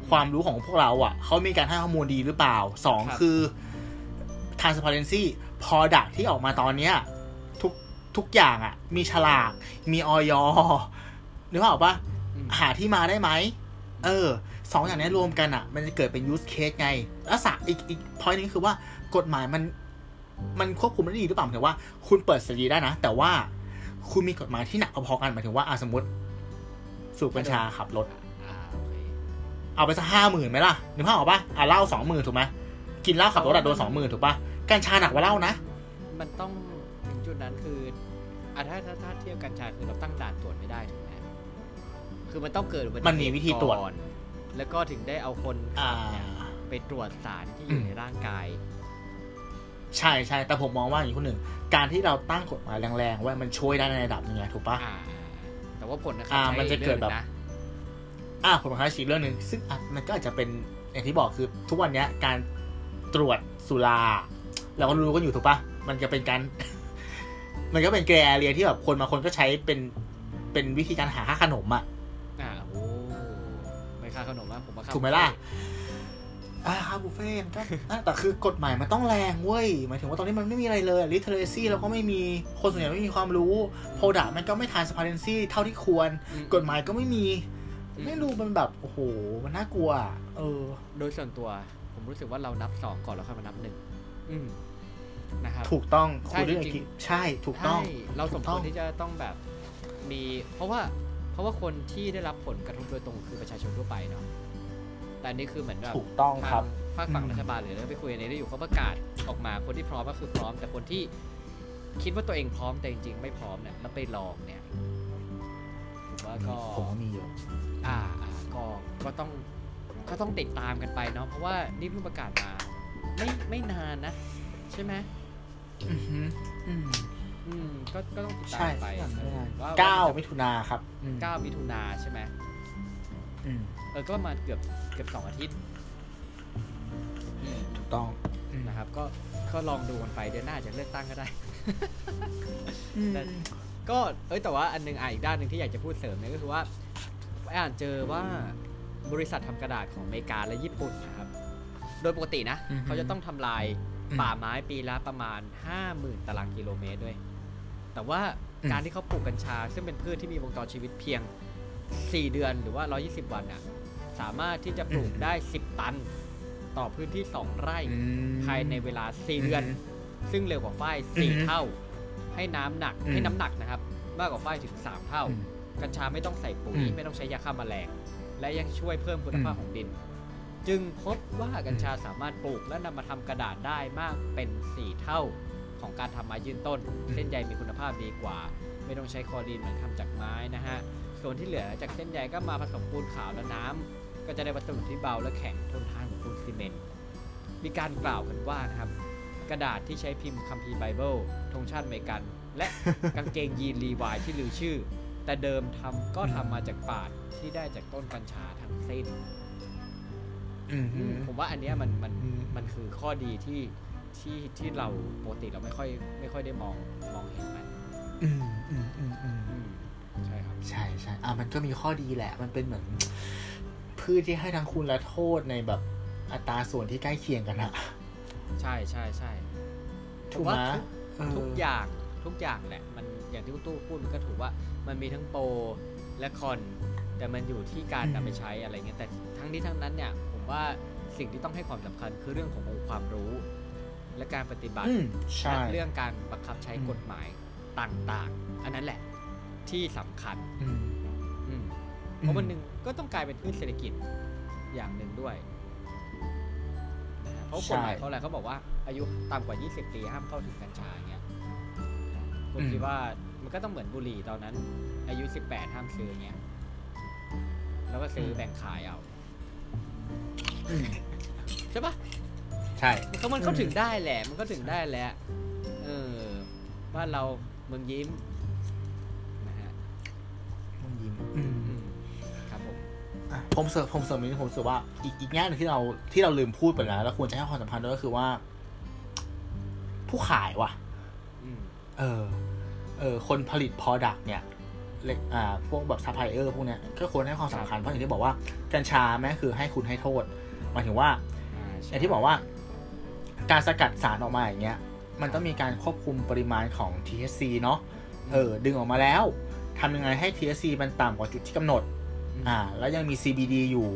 Speaker 1: ความรู้ของพวกเราอะเขามีการให้ข้อมูลดีหรือเปล่าสอง
Speaker 2: ครับ
Speaker 1: คือ transparency product ที่ออกมาตอนเนี้ยทุกทุกอย่างอะมีฉลาก มีออยนึกภาพออกปะ
Speaker 2: อืม
Speaker 1: หาที่มาได้ไหมเออสองอย่างนี้รวมกันอะมันจะเกิดเป็น use case ไงแล้วสามอีกอีก point นึงคือว่ากฎหมายมัน มันควบคุมได้ดีหรือเปล่าหมายถึงว่า คุณเปิดเสรีได้นะ แต่ว่า คุณมีกฎหมายที่หนักพอๆกันหมายถึงว่าอะสมมติสูบกัญชาขับรถ
Speaker 2: อ่าโอเค
Speaker 1: เอาไปสักห้าหมื่นไหมล่ะนึกภาพออกปะอะเหล้าสองหมื่นถูกไหมกินเหล้าขับรถอะโดนสองหมื่นถูกปะกัญชาหนักกว่าเหล้านะ
Speaker 2: มันต้องถึงจุดนั้นคืออะถ้าถ้าถ้าเทียบกัญชาคือเราตั้งด่านตรวจไม่ได้ถูกไหมคือมันต้องเกิดอุบัติ
Speaker 1: มันมีวิธีตรวจ
Speaker 2: ก่อนแล้วก็ถึงได้เอาคน
Speaker 1: อ่า
Speaker 2: ขับเนี่ยไปตรวจสารที่อยู่
Speaker 1: อืม
Speaker 2: ในร่างกาย
Speaker 1: ใช่ใช่แต่ผมมองว่าอย่างนี้คนหนึ่ง การที่เราตั้งกฎหมายแรงๆไว้มันช่วยได้ในระดับหนึงไงถูกปะ
Speaker 2: อ่าอ่าแต่ว่าผลนะครั
Speaker 1: อ่า
Speaker 2: ใช้
Speaker 1: มันจะเกิดแบบ
Speaker 2: รื่องหนึ่งนะ
Speaker 1: อะผมมาค้าชีเรื่องหนึ่งซึ่งอะมันก็อาจจะเป็นอย่างที่บอกคือ ทุกวันเนี้ยการตรวจสุราเราก็รู้กันอยู่ถูกปะมันจะเป็นการ มันก็เป็นแกรเรียที่แบบคนบางคนก็ใช้เป็นเป็นวิธีการหาค่าขนมอะ
Speaker 2: อ่าโอ้ไม่ค่าขนมนะผมว่าค่า
Speaker 1: ถูกไหมล่ะ อ่าค่าบุฟเฟ่ต์มันก็อะแต่คือกฎหมายมันต้องแรงเว้ย หมายถึงว่าตอนนี้มันไม่มีอะไรเลย literacy เราก็ไม่มีคนส่วนใหญ่ไม่มีความรู้ product มันก็ไม่ transparency เท่าที่ควร
Speaker 2: อืม
Speaker 1: กฎหมายก็ไม่มี
Speaker 2: อืม
Speaker 1: ไม่รู้มันแบบโอ้โหมันน่ากลัวอะเออ
Speaker 2: โดยส่วนตัวผมรู้สึกว่าเรานับสองก่อนแล้วค่อยมานับหนึ่งอืมนะครับ
Speaker 1: ถูกต้อง
Speaker 2: ใช่
Speaker 1: คุยเรื่อง
Speaker 2: จริงๆ
Speaker 1: อีกใช่ถูกต้อง
Speaker 2: ใช่เราสม
Speaker 1: ถูก
Speaker 2: ค
Speaker 1: ต้
Speaker 2: ว
Speaker 1: อ
Speaker 2: รงที่จะต้องแบบมี เพราะว่าเพราะว่าคนที่ได้รับผลกระทบโดยตรงคือประชาชนทั่วไปเนาะ แต่อันนี่คือเหมือนแบบ
Speaker 1: ถูกต้องครับ
Speaker 2: ทางฝากฝั่ง
Speaker 1: อืม
Speaker 2: รัฐบาลหรือเราไปคุยในนี้ได้อยู่เขาประกาศออกมาคนที่พร้อมก็คือพร้อม แต่คนที่คิดว่าตัวเองพร้อมแต่จริง ๆ ไม่พร้อมเนี่ยแล้วไปลองเนี่ยผมว่าก็
Speaker 1: ผมว่ามีเยอะ
Speaker 2: อ่าอ่าก็ก็ต้องก็ต้องติดตามกันไปเนาะเพราะว่านี่เพิ่งประกาศมา ไม่ไม่นานนะ ใช่ไหม
Speaker 1: อือหืออืม
Speaker 2: อืมก็ก็ต้องติดตา
Speaker 1: ใช่
Speaker 2: มไปว่า
Speaker 1: เก้า
Speaker 2: ว่า
Speaker 1: มิถุนาครับอืม
Speaker 2: เก้ามิถุนาใช่ไหม
Speaker 1: อืม
Speaker 2: เออก็ประมาณเกือบเกือบสองอาทิตย์อืม
Speaker 1: ถูกต้องอืม
Speaker 2: นะครับ ก็ก็ลองดูกันไปเดือนหน้าจะเลือกตั้งก็ได้
Speaker 1: อืม
Speaker 2: แต่ก็เอ้ยแต่ว่าอันหนึงอะอีกด้านหนึ่งที่อยากจะพูดเสริมเนี่ยก็คือว่าอ่านเจอว่าบริษัททำกระดาษของอเมริกาและญี่ปุ่นนะครับ โดยปกตินะ
Speaker 1: อือฮึ
Speaker 2: เขาจะต้องทำลาย
Speaker 1: อืม
Speaker 2: ป่าไม้ปีละประมาณ 50,000 ตารางกิโลเมตรด้วย แต่ว่า
Speaker 1: อืม
Speaker 2: การที่เขาปลูกกัญชา ซึ่งเป็นพืชที่มีวงจรชีวิตเพียง 4 เดือนหรือว่า 120 วันอะ สามารถที่จะปลูกได้ 10 ตัน ต่อพื้นที่ 2 ไร่
Speaker 1: อืม
Speaker 2: ภายในเวลา 4 เดือน
Speaker 1: อืม
Speaker 2: ซึ่งเร็วกว่าฝ้าย
Speaker 1: อืม
Speaker 2: 4เท่า ให้น้ำหนัก
Speaker 1: อืม
Speaker 2: ให้น้ำหนักนะครับ มากกว่าฝ้ายถึง 3 เท่า
Speaker 1: อืม
Speaker 2: กัญชาไม่ต้องใส่ปุ๋ย
Speaker 1: อืม
Speaker 2: ไม่ต้องใช้ยาฆ่าแมลง และยังช่วยเพิ่มคุณภาพ
Speaker 1: อืม
Speaker 2: ของดิน จึงพบว่ากัญชาสามารถปลูกและนำมาทำกระดาษได้มากเป็น 4 เท่าของการทำไม้ยืนต้น เส้นใยมีคุณภาพดีกว่า ไม่ต้องใช้คลอรีนเหมือนทำจากไม้นะฮะ ส่วนที่เหลือจากเส้นใยก็มาผสมปูนขาวและน้ำ ก็จะได้วัสดุที่เบาและแข็งทนทานกว่าปูนซีเมนต์มีการกล่าวกันว่านะครับ กระดาษที่ใช้พิมพ์คัมภีร์ไบเบิลธงชาติอเมริกัน และกางเกงยีนรีวายที่ลือชื่อ แต่เดิมทำก็ทำมาจากป่านที่ได้จากต้นกัญชาทั้งสิ้น
Speaker 1: อืม
Speaker 2: อืมผมว่าอันเนี้ยมันมัน
Speaker 1: อืม
Speaker 2: มันคือข้อดีที่ที่ที่เราปกติเราไม่ค่อย ไม่ค่อยได้มองมองเห็นมัน
Speaker 1: อืมอืมอืมอืม
Speaker 2: อืมใช่ครับ
Speaker 1: ใช่ใช่อะมันก็มีข้อดีแหละ มันเป็นเหมือน พืชที่ให้ทั้งคุณและโทษในแบบอัตราส่วนที่ใกล้เคียงกันอะ
Speaker 2: ใช่ใช่ใช่
Speaker 1: ถูกไหม
Speaker 2: ผมว่า
Speaker 1: เออ
Speaker 2: ทุกอย่างทุกอย่างแหละ มันอย่างที่ตู้พูดมันก็ถือว่ามันมีทั้งโปรและคอนแต่มันอยู่ที่การนำไปใช้อะไรเงี้ยแต่ทั้งนี้ทั้งนั้นเนี่ย ผมว่าสิ่งที่ต้องให้ความสำคัญคือเรื่องขององค์ความรู้ และการปฏิบัติ
Speaker 1: อืมใช่
Speaker 2: และเรื่องการบังคับใช้
Speaker 1: อืม
Speaker 2: กฎหมายต่าง ๆ อันนั้นแหละที่สำคัญ
Speaker 1: อืม
Speaker 2: อืม เพราะวันหนึ่งก็ต้องกลายเป็นพืชเศรษฐกิจอย่างหนึ่งด้วยนะฮะเพราะกฎหมายเขาอะไรเขาบอกว่าอายุต่ำกว่า 20 ปีห้ามเข้าถึงกัญชาอย่างเงี้ยคุณคิดว่ามันก็ต้องเหมือนบุหรี่ตอนนั้น อายุ 18 ห้ามซื้ออย่างเงี้ยแล้วก็ซื้อแบ่งขายเอา
Speaker 1: อืม
Speaker 2: ใช่ปะ
Speaker 1: ใช่
Speaker 2: มันก็มันเข้าถึงได้แหละ มันก็ถึงได้แหละเออบ้านเราเมืองยิ้มนะฮะ
Speaker 1: มึงยิ้มอืม
Speaker 2: อืมครับผม
Speaker 1: อะ ผมเสริมผมเสริมนิดนึงผมรู้สึกว่าอีกอีกแง่หนึงที่เราที่เราลืมพูดไปแล้วแล้วควรจะให้ความสำคัญด้วยก็คือว่า ผู้ขายว่ะ
Speaker 2: อืม
Speaker 1: เออ เออ คนผลิต product เนี่ยเล็กอ่า พวกแบบซัพพลายเออร์พวกเนี้ย ก็ควรให้ความสำคัญ เพราะอย่างที่บอกว่า กัญชาแม่งคือให้คุณให้โทษหมายถึงว่า
Speaker 2: อ่าใช่อ
Speaker 1: ย่างที่บอกว่า การสกัดสารออกมาอย่างเงี้ย มันต้องมีการควบคุมปริมาณของ THC เนาะ เออ ดึงออกมาแล้วทำยังไงให้ THC มันต่ำกว่าจุดที่กำหนด อ่า แล้วยังมี CBD อยู่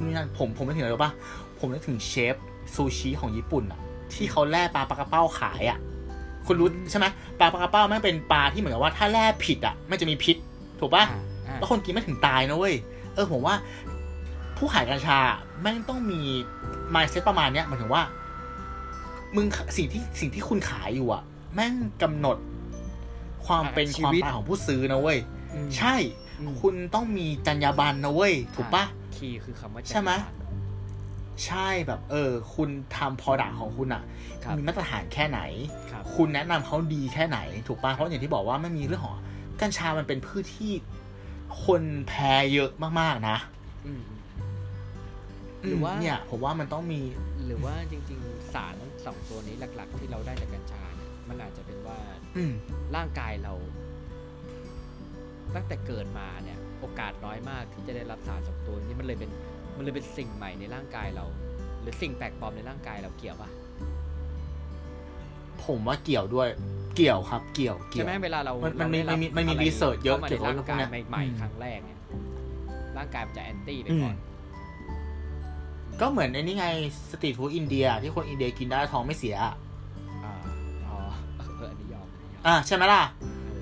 Speaker 1: นี่นั่นผมผมนึกถึงอะไรรู้ปะผมนึกถึงเชฟซูชิของญี่ปุ่นอะที่เขาแล่ปลาปลากระเป้าขายอะคุณรู้ใช่ไหมปลาปลากระเป้าแม่งเป็นปลาที่เหมือนกับว่าถ้าแล่ผิดอะไม่งจะมีพิษ ถูกปะ
Speaker 2: อ่าอ่า
Speaker 1: แล้วคนกินไม่ถึงตายนะเว้ยเออผมว่า ผู้ขายกัญชาแม่งต้องมี mindset ประมาณเนี้ยหมายถึงว่า มึงสิ่งที่สิ่งที่คุณขายอยู่อะแม่งกำหนดความเป็น
Speaker 2: ชี
Speaker 1: ความ
Speaker 2: วิต
Speaker 1: ตายของผู้ซื้อนะเว้ย
Speaker 2: อืม
Speaker 1: ใช่
Speaker 2: อืม
Speaker 1: คุณต้องมีจรรยาบรรณนะเว้ย ถูกปะ
Speaker 2: คีย์คือคำว่า
Speaker 1: ใช่ไหม
Speaker 2: จักรวาล
Speaker 1: ใช่แบบเออ คุณทำ product ของคุณอะ
Speaker 2: ครับ
Speaker 1: มีมาตรฐานแค่ไหน
Speaker 2: ครับ
Speaker 1: คุณแนะนำเขาดีแค่ไหน ถูกปะเพราะอย่างที่บอกว่าไม่มีเรื่องของกัญชามันเป็นพืชที่คนแพ้เยอะมากๆนะ
Speaker 2: อืมหรือว่า
Speaker 1: มเนี่ย ผมว่ามันต้องมี
Speaker 2: หรือว่าจริง ๆ สารสองตัวนี้หลัก ๆ ที่เราได้จากกัญชาเนี่ยมันอาจจะเป็นว่า
Speaker 1: อืม
Speaker 2: ร่างกายเรา ตั้งแต่เกิดมาเนี่ยโอกาสน้อยมากที่จะได้รับสารสองตัวนี้มันเลยเป็นมันเลยเป็นสิ่งใหม่ในร่างกายเรา หรือสิ่งแปลกปลอมในร่างกายเราเกี่ยวปะ
Speaker 1: ผมว่าเกี่ยวด้วยเกี่ยวครับ เกี่ยวเกี่
Speaker 2: ใช่
Speaker 1: ยว
Speaker 2: ไหมเวลาเรา
Speaker 1: มันมันมี
Speaker 2: เราได้
Speaker 1: มันมีมันมี
Speaker 2: อะไร
Speaker 1: research เยอะ
Speaker 2: ข้ามา
Speaker 1: เกี่
Speaker 2: ใน
Speaker 1: ยวกับ
Speaker 2: ร่างกาย
Speaker 1: เรื่องพวกเนี้ย
Speaker 2: ใหม่
Speaker 1: อืม
Speaker 2: ๆครั้งแรกเนี่ยร่างกายมันจะแอนตี้ไป
Speaker 1: อื
Speaker 2: ก่
Speaker 1: ม
Speaker 2: อน
Speaker 1: ก็เหมือนไอ้นี่ไงสตรีทฟู้ดอินเดีย ที่คนอินเดียกินได้ท้องไม่เสีย
Speaker 2: อ่าอ๋อเอออันนี้ยอมอันนี้ยอม
Speaker 1: อ่าใช่ไหมล่ะ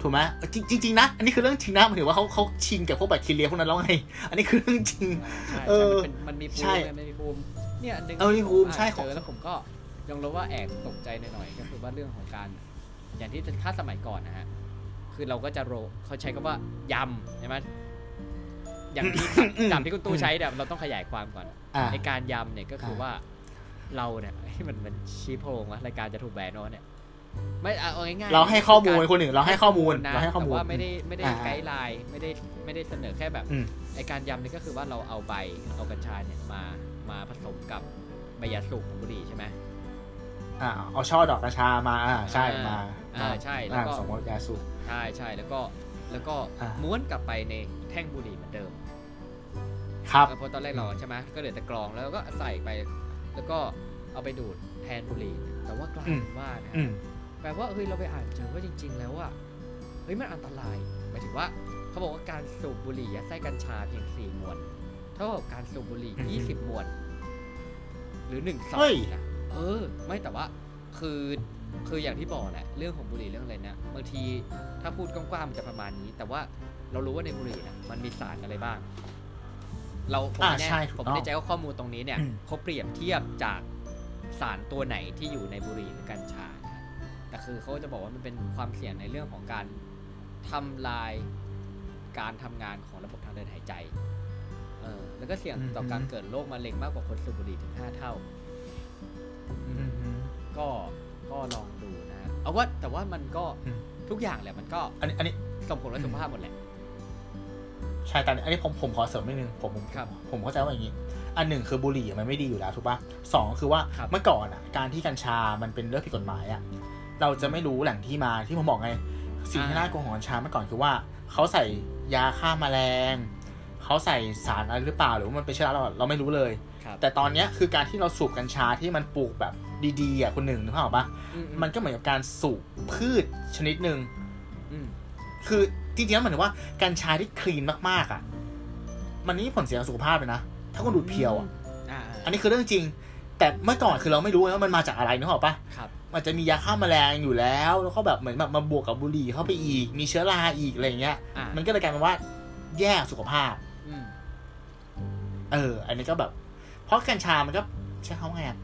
Speaker 1: ถูกไหมจริงจริงๆนะ อันนี้คือเรื่องจริงนะหมายถึงว่าเขาเขาชินกับพวกแบคทีเรียพวกนั้นแล้วไง อันนี้คือเรื่องจริง
Speaker 2: ใช่
Speaker 1: เอ
Speaker 2: ใช่
Speaker 1: อ
Speaker 2: มันเป็นมันมีภู
Speaker 1: ใช่
Speaker 2: มิมันมีภูมิเนี่ยอันหนึง
Speaker 1: เออมีภูมิ
Speaker 2: อ่าน
Speaker 1: ใช่
Speaker 2: เจอแล้วผมก็ยังรู้ว่าแอบตกใจหน่อยๆก็คือว่าเรื่องของการ อย่างที่ถ้าสมัยก่อนนะฮะคือเราก็จะโรเขาใช้คำว่ายำใช่ไหมอย่างที่จำที่คุณตู้ใช้เนี่ยเราต้องขยายความก่อน
Speaker 1: อ่า
Speaker 2: ในการยำเนี่ยก็คือ
Speaker 1: อ่า
Speaker 2: ว่าเราเนี่ยให้มันมันชี้โพรงวะรายการจะถูกแบนเนอะเนี่ย ไม่เอาเอาง่ายๆ
Speaker 1: เราให้ข้อมูล
Speaker 2: ก
Speaker 1: คนหนึ่งเราให้ข้อมูล
Speaker 2: นะ
Speaker 1: เราให้ข้อมูล
Speaker 2: แต่ว่าไม่ได้ไม่ได้
Speaker 1: อ่า
Speaker 2: ไกด์ไลน์ไม่ได้ไม่ได้เสนอแค่แบบ
Speaker 1: อืม
Speaker 2: ไอการยำนี่ก็คือว่าเราเอาใบเอากัญชาเนี่ยมามาผสมกับใบยาสูบของบุหรี่ใช่ไหม
Speaker 1: อ่าเอาช่อดอกกระชามาอ่าใช่มา
Speaker 2: อ่าใช่แล้วก็
Speaker 1: อ่าสมมติยาสูบ
Speaker 2: ใช่ใช่แล้วก็แล้วก็
Speaker 1: อ่า
Speaker 2: ม้วนกลับไปในแท่งบุหรี่เหมือนเดิม
Speaker 1: ครับ
Speaker 2: เพราะตอนแรกเราใช่ไหมก็เหลือแต่กรองแล้วก็ใส่ไป แล้วก็เอาไปดูดแทนบุหรี่แต่ว่ากลายเป็นว่านะ
Speaker 1: อืม
Speaker 2: แปลว่าเฮ้ยเราไปอ่านเจอว่าจริง ๆ แล้วอะเฮ้ยมันอันตรายหมายถึงว่าเขาบอกว่าการสูบบุหรี่ยัดไส้กัญชาเพียงสี่มวนเท่ากับการสูบบุหรี่ยี่สิบมวนหรือหนึ่งซอ
Speaker 1: เฮ้
Speaker 2: ง
Speaker 1: ย
Speaker 2: นะเออ ไม่แต่ว่าคือคืออย่างที่บอกแหละเรื่องของบุหรี่เรื่องอะไรนะบางทีถ้าพูดกว้างๆมันจะประมาณนี้ แต่ว่าเรารู้ว่าในบุหรี่นะมันมีสารอะไรบ้าง เราผม
Speaker 1: อ่า
Speaker 2: ไม่แน่
Speaker 1: ใช่ถูก
Speaker 2: ผม
Speaker 1: ต้อง
Speaker 2: ไม่แน่ใจว่าข้อมูลตรงนี้เนี่ย
Speaker 1: อืม
Speaker 2: เขาเปรียบเทียบจากสารตัวไหนที่อยู่ในบุหรี่หรือกัญชานะ แต่คือเขาจะบอกว่ามันเป็นความเสี่ยงในเรื่องของการทำลายการทำงานของระบบทางเดินหายใจ เออแล้วก็เสี่ยงต่อการเกิดโรคมะเร็งมากกว่าคนสูบบุหรี่ถึงห้าเท่าอืม
Speaker 1: อืม
Speaker 2: ก็ก็ลองดูนะฮะเอาว่าแต่ว่ามันก็
Speaker 1: อืม
Speaker 2: ทุกอย่างแหละมันก็
Speaker 1: อันนี้อันนี้
Speaker 2: ส่งผลต่อสุขภาพหมดแหละ
Speaker 1: ใช่แต่อันนี้ผมผมขอเสริมนิดนึงผมผม
Speaker 2: ครับ
Speaker 1: ผมเข้าใจว่าอย่างนี้ อันหนึ่งคือบุหรี่มันไม่ดีอยู่แล้วถูกปะสองคือว่า
Speaker 2: ครับ
Speaker 1: เมื่อก่อนอะ การที่กัญชามันเป็นเรื่องผิดกฎหมายอะ เราจะไม่รู้แหล่งที่มาที่ผมบอกไง สิ่งที่น่ากลัวของกัญชาเมื่อก่อนคือว่าเขาใส่ยาฆ่าแมลงเขาใส่สารอะไรหรือเปล่าหรือว่ามันเป็นเชื้อราเราเราไม่รู้เลย
Speaker 2: ครับ
Speaker 1: แต่ตอนเนี้ยคือการที่เราสูบกัญชาที่มันปลูกแบบดีๆอะคนหนึ่งนึกภาพออกปะ
Speaker 2: อืม
Speaker 1: มันก็เหมือนกับการสูบพืชชนิดหนึ่ง
Speaker 2: อืม
Speaker 1: คือจริงๆแล้วหมายถึงว่ากัญชาที่คลีนมากๆอะ มันไม่มีผลเสียต่อสุขภาพเลยนะถ้าคุณดูดเพียวอะ
Speaker 2: อ่า
Speaker 1: อันนี้คือเรื่องจริง แต่เมื่อก่อนคือเราไม่รู้ไงว่ามันมาจากอะไรนึกออกปะ
Speaker 2: ครับ
Speaker 1: มันจะมียาฆ่าแมลงอยู่แล้ว แล้วก็แบบเหมือนแบบมาบวกกับบุหรี่เข้าไปอีก มีเชื้อราอีกอะไรอย่างเงี้ย
Speaker 2: อ่า
Speaker 1: มันก็เลยกลายเป็นว่าแย่สุขภาพ
Speaker 2: อืม
Speaker 1: เออ อันนี้ก็แบบ เพราะกัญชา มันก็ใช้คำว่าไงอะ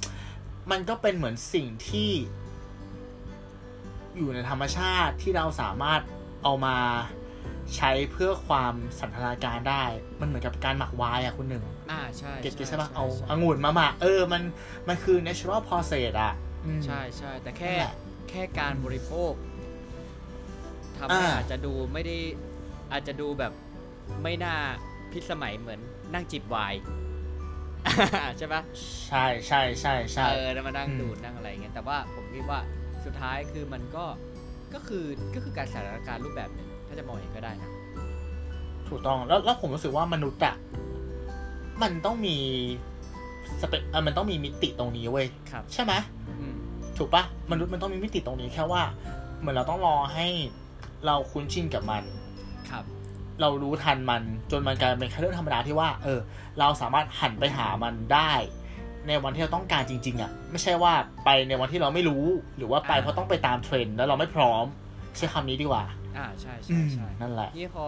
Speaker 1: มันก็เป็นเหมือนสิ่งที่ อยู่ในธรรมชาติที่เราสามารถเอามาใช้เพื่อความสันทนาการได้ มันเหมือนกับการหมักไวน์อะคุณหนึ่ง
Speaker 2: อ่าใช่
Speaker 1: เก็ตเก็ตใช่ปะ
Speaker 2: ใช่
Speaker 1: เอา
Speaker 2: ใช่
Speaker 1: องุ่นมาหมักเออ มัน มันคือ natural process อะ อืม
Speaker 2: ใช่ใช่แต่แค่
Speaker 1: นั่นแหละ
Speaker 2: แค่การบริโภคทำให้
Speaker 1: อ่า
Speaker 2: อาจจะดูไม่ได้อาจจะดูแบบไม่น่าพิสมัยเหมือนนั่งจิบไวน์ ใช่ปะ
Speaker 1: ใช่ใช่ใช่ใช่
Speaker 2: เออแล้วมานั่ง
Speaker 1: อืม
Speaker 2: ดูดนั่งอะไรเงี้ยแต่ว่าผมคิดว่าสุดท้ายคือมันก็ก็คือก็คือการสถานการณ์รูปแบบหนึ่งถ้าจะมองอย่างก็ได้นะ
Speaker 1: ถูกต้องแล้วแล้วผมรู้สึกว่ามนุษย์อะมันต้องมี สเปเอ่อมันต้องมีมิติตรงนี้เว้ย
Speaker 2: ครับ
Speaker 1: ใช่ไหม
Speaker 2: อืม
Speaker 1: ถูกปะมนุษย์มันต้องมีมิติตรงนี้แค่ว่า เหมือนเราต้องรอให้เราคุ้นชินกับมัน
Speaker 2: ครับ
Speaker 1: เรารู้ทันมันจนมันกลายเป็นแค่เรื่องธรรมดาที่ว่า เออ เราสามารถหันไปหามันได้ ในวันที่เราต้องการจริง ๆอะไม่ใช่ว่าไปในวันที่เราไม่รู้ หรือว่าไป
Speaker 2: อ่า
Speaker 1: เพราะต้องไปตามเทรนด์แล้วเราไม่พร้อม ใช้คำนี้ดีกว่า
Speaker 2: อ่าใช่
Speaker 1: อื
Speaker 2: ใช่
Speaker 1: ม
Speaker 2: ใช่
Speaker 1: นั่นแหละ
Speaker 2: นี่พอ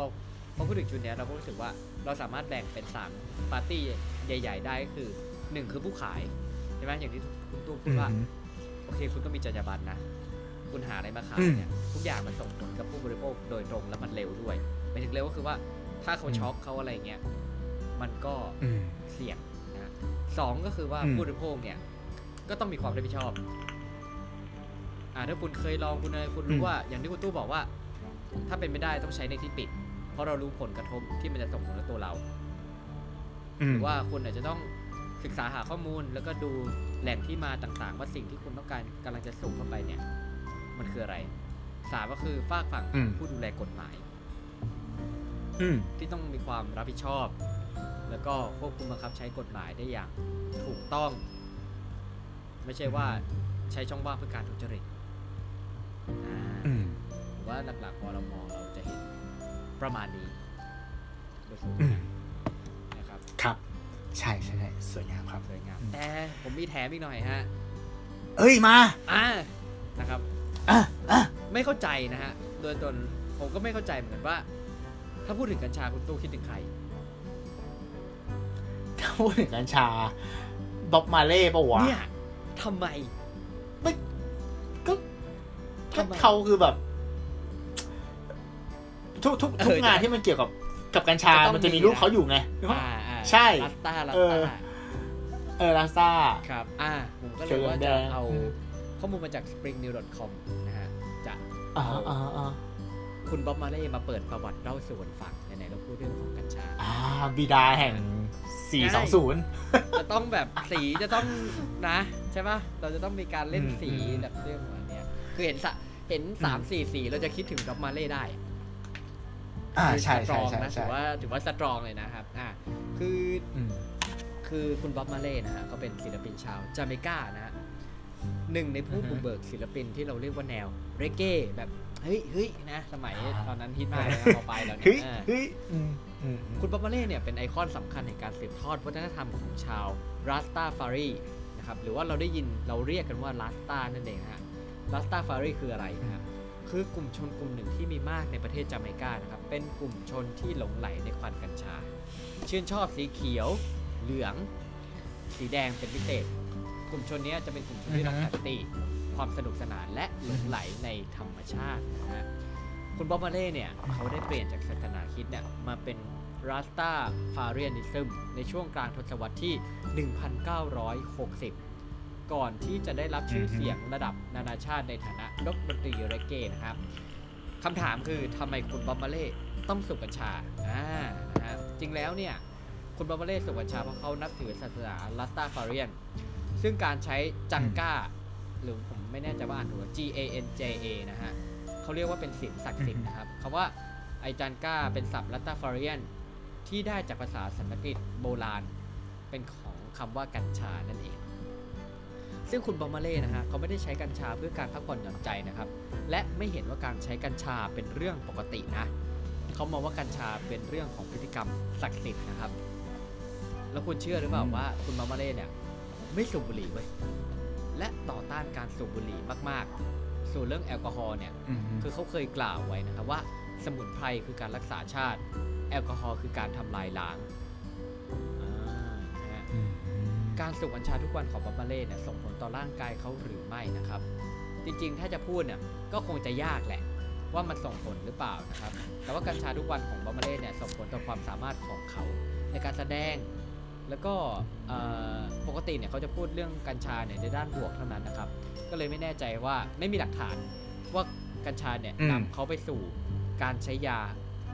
Speaker 2: พอพูดถึงจุดเนี้ยเราก็รู้สึกว่าเราสามารถแบ่งเป็นสามปาร์ตี้ใหญ่ ๆ ได้ก็คือ หนึ่งคือผู้ขายใช่ไหมอย่างที่คุณตู้พูดว่าโอเค คุณต้องมีจรรยาบรรณนะคุณหาอะไรมาขาย
Speaker 1: อืม
Speaker 2: เนี่ยทุกอย่างมันส่งผลกับผู้บริโภคโดยตรงและมันเร็วด้วยหมายถึงเร็วก็คือว่าถ้าเขา
Speaker 1: อืม
Speaker 2: ช็อกเขาอะไรเงี้ยมันก็
Speaker 1: อืม
Speaker 2: เสี่ยงนะสองก็คือว่า
Speaker 1: อืม
Speaker 2: ผู้บริโภคเนี่ย ก็ต้องมีความรับผิดชอบ อ่าถ้าคุณเคยลองคุณอะไรคุณรู้ว่า อย่างที่คุณตู้บอกว่า ถ้าเป็นไม่ได้ต้องใช้ในที่ปิด เพราะเรารู้ผลกระทบที่มันจะส่งผลกับตัวเรา
Speaker 1: อื
Speaker 2: ห
Speaker 1: ม
Speaker 2: รือว่าคุณอาจจะต้อง ศึกษาหาข้อมูลแล้วก็ดูแหล่งที่มาต่างๆ ว่าสิ่งที่คุณต้องการกำลังจะส่งเข้าไปเนี่ย มันคืออะไรสามก็คือฝากฝั่ง
Speaker 1: อืม
Speaker 2: ผู้ดูแลกฎหมาย
Speaker 1: อืม
Speaker 2: ที่ต้องมีความรับผิดชอบ แล้วก็ควบคุมบังคับใช้กฎหมายได้อย่างถูกต้อง ไม่ใช่ว่าใช้ช่องว่างเพื่อการทุจริตอ่า
Speaker 1: อืม
Speaker 2: ผมว่าหลักๆพอเรามองเราจะเห็นประมาณนี้โดยสรุป
Speaker 1: ใช่ใช่ใช่สวยงามครับ
Speaker 2: สวยงาม
Speaker 1: อืม
Speaker 2: แต่ผมมีแถมอีกหน่อยฮะ
Speaker 1: เอ้ยมา
Speaker 2: อ่านะครับ
Speaker 1: อะอะ
Speaker 2: ไม่เข้าใจนะฮะโดยตนผมก็ไม่เข้าใจเหมือนกันว่า ถ้าพูดถึงกัญชาคุณตู้คิดถึงใคร
Speaker 1: ถ้าพูดถึงกัญชาบ๊อบมาเล่ปะวะ
Speaker 2: เนี่ยทำไม
Speaker 1: ก็
Speaker 2: ทำไม
Speaker 1: เขาคือแบบ ทุกทุกทุก
Speaker 2: เอองา
Speaker 1: น
Speaker 2: ใช่
Speaker 1: ที่มันเกี่ยวกับ กับกัญชา
Speaker 2: ก็ต้อง
Speaker 1: มันจะมี
Speaker 2: มี
Speaker 1: รูป
Speaker 2: นะ
Speaker 1: เขาอยู่ไง
Speaker 2: อ่าอ่า
Speaker 1: ใช่
Speaker 2: ลัสตาลัส
Speaker 1: เอ
Speaker 2: ตา
Speaker 1: อเออลาซ่า
Speaker 2: ครับ อ่า ผมก็เล
Speaker 1: เขีย
Speaker 2: ยวว่า
Speaker 1: แด
Speaker 2: จะ
Speaker 1: ง
Speaker 2: เอา
Speaker 1: อืม
Speaker 2: ข้อมูลมาจาก springnew.com นะฮะ จะ
Speaker 1: อ่าอ่าอ่า
Speaker 2: คุณบ๊อบมาเล่มาเปิดประวัติเล่าสู่กันฟังไหนๆเราพูดเรื่องของกัญชา
Speaker 1: อ่า บิดาแห่ง 420
Speaker 2: จะต้องแบบสีจะต้องนะ ใช่ปะเราจะต้องมีการเล่น
Speaker 1: อืม
Speaker 2: สี
Speaker 1: อืม
Speaker 2: แบบเรื่องแบบเนี้ย คือเห็นสะเห็นสาม
Speaker 1: อืม
Speaker 2: สี่สีเราจะคิดถึงบ๊อบมาเล่ได้
Speaker 1: อ่า
Speaker 2: คือ
Speaker 1: ใช่
Speaker 2: สตร
Speaker 1: ใช่
Speaker 2: อง
Speaker 1: ใช่
Speaker 2: นะ
Speaker 1: ใช่
Speaker 2: ถือว่าถือว่าสตรองเลยนะครับอ่าคือ
Speaker 1: อืม
Speaker 2: คือคุณบ๊อบมาร์เลย์นะฮะเขาเป็นศิลปินชาวจาเมกานะฮะหนึ่งในผู้
Speaker 1: อือฮึ
Speaker 2: บุกเบิกศิลปินที่เราเรียกว่าแนวเรเก้แบบเฮ้ยเฮ้ยนะสมัย
Speaker 1: อ่า
Speaker 2: ตอนนั้นฮิตมากนะพอไปแล้วเนี่ย
Speaker 1: เฮ้ย
Speaker 2: อ่า
Speaker 1: เฮ้ยอืมอืม
Speaker 2: คุณบ๊อบมาร์เลย์เนี่ยเป็นไอคอนสำคัญในการสืบทอดวัฒนธรรมของชาวรัสตาฟารีนะครับหรือว่าเราได้ยินเราเรียกกันว่ารัสตานั่นเองนะฮะรัสตาฟารีคืออะไรนะครับ คือกลุ่มชนกลุ่มหนึ่งที่มีมากในประเทศจาเมกานะครับเป็นกลุ่มชนที่หลงไหลในควันกัญชา ชื่นชอบสีเขียว เหลือง สีแดงเป็นพิเศษ กลุ่มชนนี้จะเป็นกลุ่มชนที่รักสันติความสนุกสนานและหลงไหลในธรรมชาตินะฮะคุณบ๊อบมาเล่เนี่ยเขาได้เปลี่ยนจากศาสนาคิดเนี่ยมาเป็นรัสตาฟาเรียนิซึมในช่วงกลางทศวรรษที่ 1960 ก่อนที่จะได้รับชื่อเสียงระดับนานาชาติในฐานะนักดนตรีเรเก้นะครับคำถามคือทำไมคุณบ๊อบมาเล่ต้องสูบกัญชาอ่านะฮะจริงแล้วเนี่ยคุณบ๊อบมาเล่สูบกัญชาเพราะเขานับถือศาสนารัสตาฟาเรียน ซึ่งการใช้จังก้า หรือผมไม่แน่ใจว่าอ่านถูกหรือ G A N J A นะฮะเขาเรียกว่าเป็นศีลศักดิ์สิทธิ์นะครับคำว่าไอจันก้าเป็นศัพท์ลัตตาฟาเรียนที่ได้จากภาษาสันสกฤตโบราณ เป็นของคำว่ากัญชานั่นเอง ซึ่งคุณบอมมาเล่นะฮะเขาไม่ได้ใช้กัญชาเพื่อการพักผ่อนหย่อนใจนะครับ และไม่เห็นว่าการใช้กัญชาเป็นเรื่องปกตินะเขามองว่ากัญชาเป็นเรื่องของพฤติกรรมศักดิ์สิทธิ์นะครับ แล้วคุณเชื่อหรือเปล่าว่าคุณบอมมาเล่เนี่ยไม่สูบบุหรี่เว้ยและต่อต้านการสูบบุหรี่มาก ๆ ส่วนเรื่องแอลกอฮอล์เนี่ย
Speaker 1: อืม
Speaker 2: คือเขาเคยกล่าวไว้นะครับว่า สมุนไพรคือการรักษาชาติ แอลกอฮอล์คือการทำลายล้าง การสูบกัญชาทุกวันของบ๊อบมาเล่เนี่ยส่งผลต่อร่างกายเขาหรือไม่นะครับ จริงๆ ถ้าจะพูดเนี่ยก็คงจะยากแหละ ว่ามันส่งผลหรือเปล่านะครับ แต่ว่ากัญชาทุกวันของบ๊อบมาเล่เนี่ยส่งผลต่อความสามารถของเขา ในการแสดง แล้วก็เอ่อปกติเนี่ยเขาจะพูดเรื่องกัญชาเนี่ยในด้านบวกเท่านั้นนะครับ ก็เลยไม่แน่ใจว่าไม่มีหลักฐานว่ากัญชาเนี่ย
Speaker 1: อืม
Speaker 2: นำเขาไปสู่การใช้ยา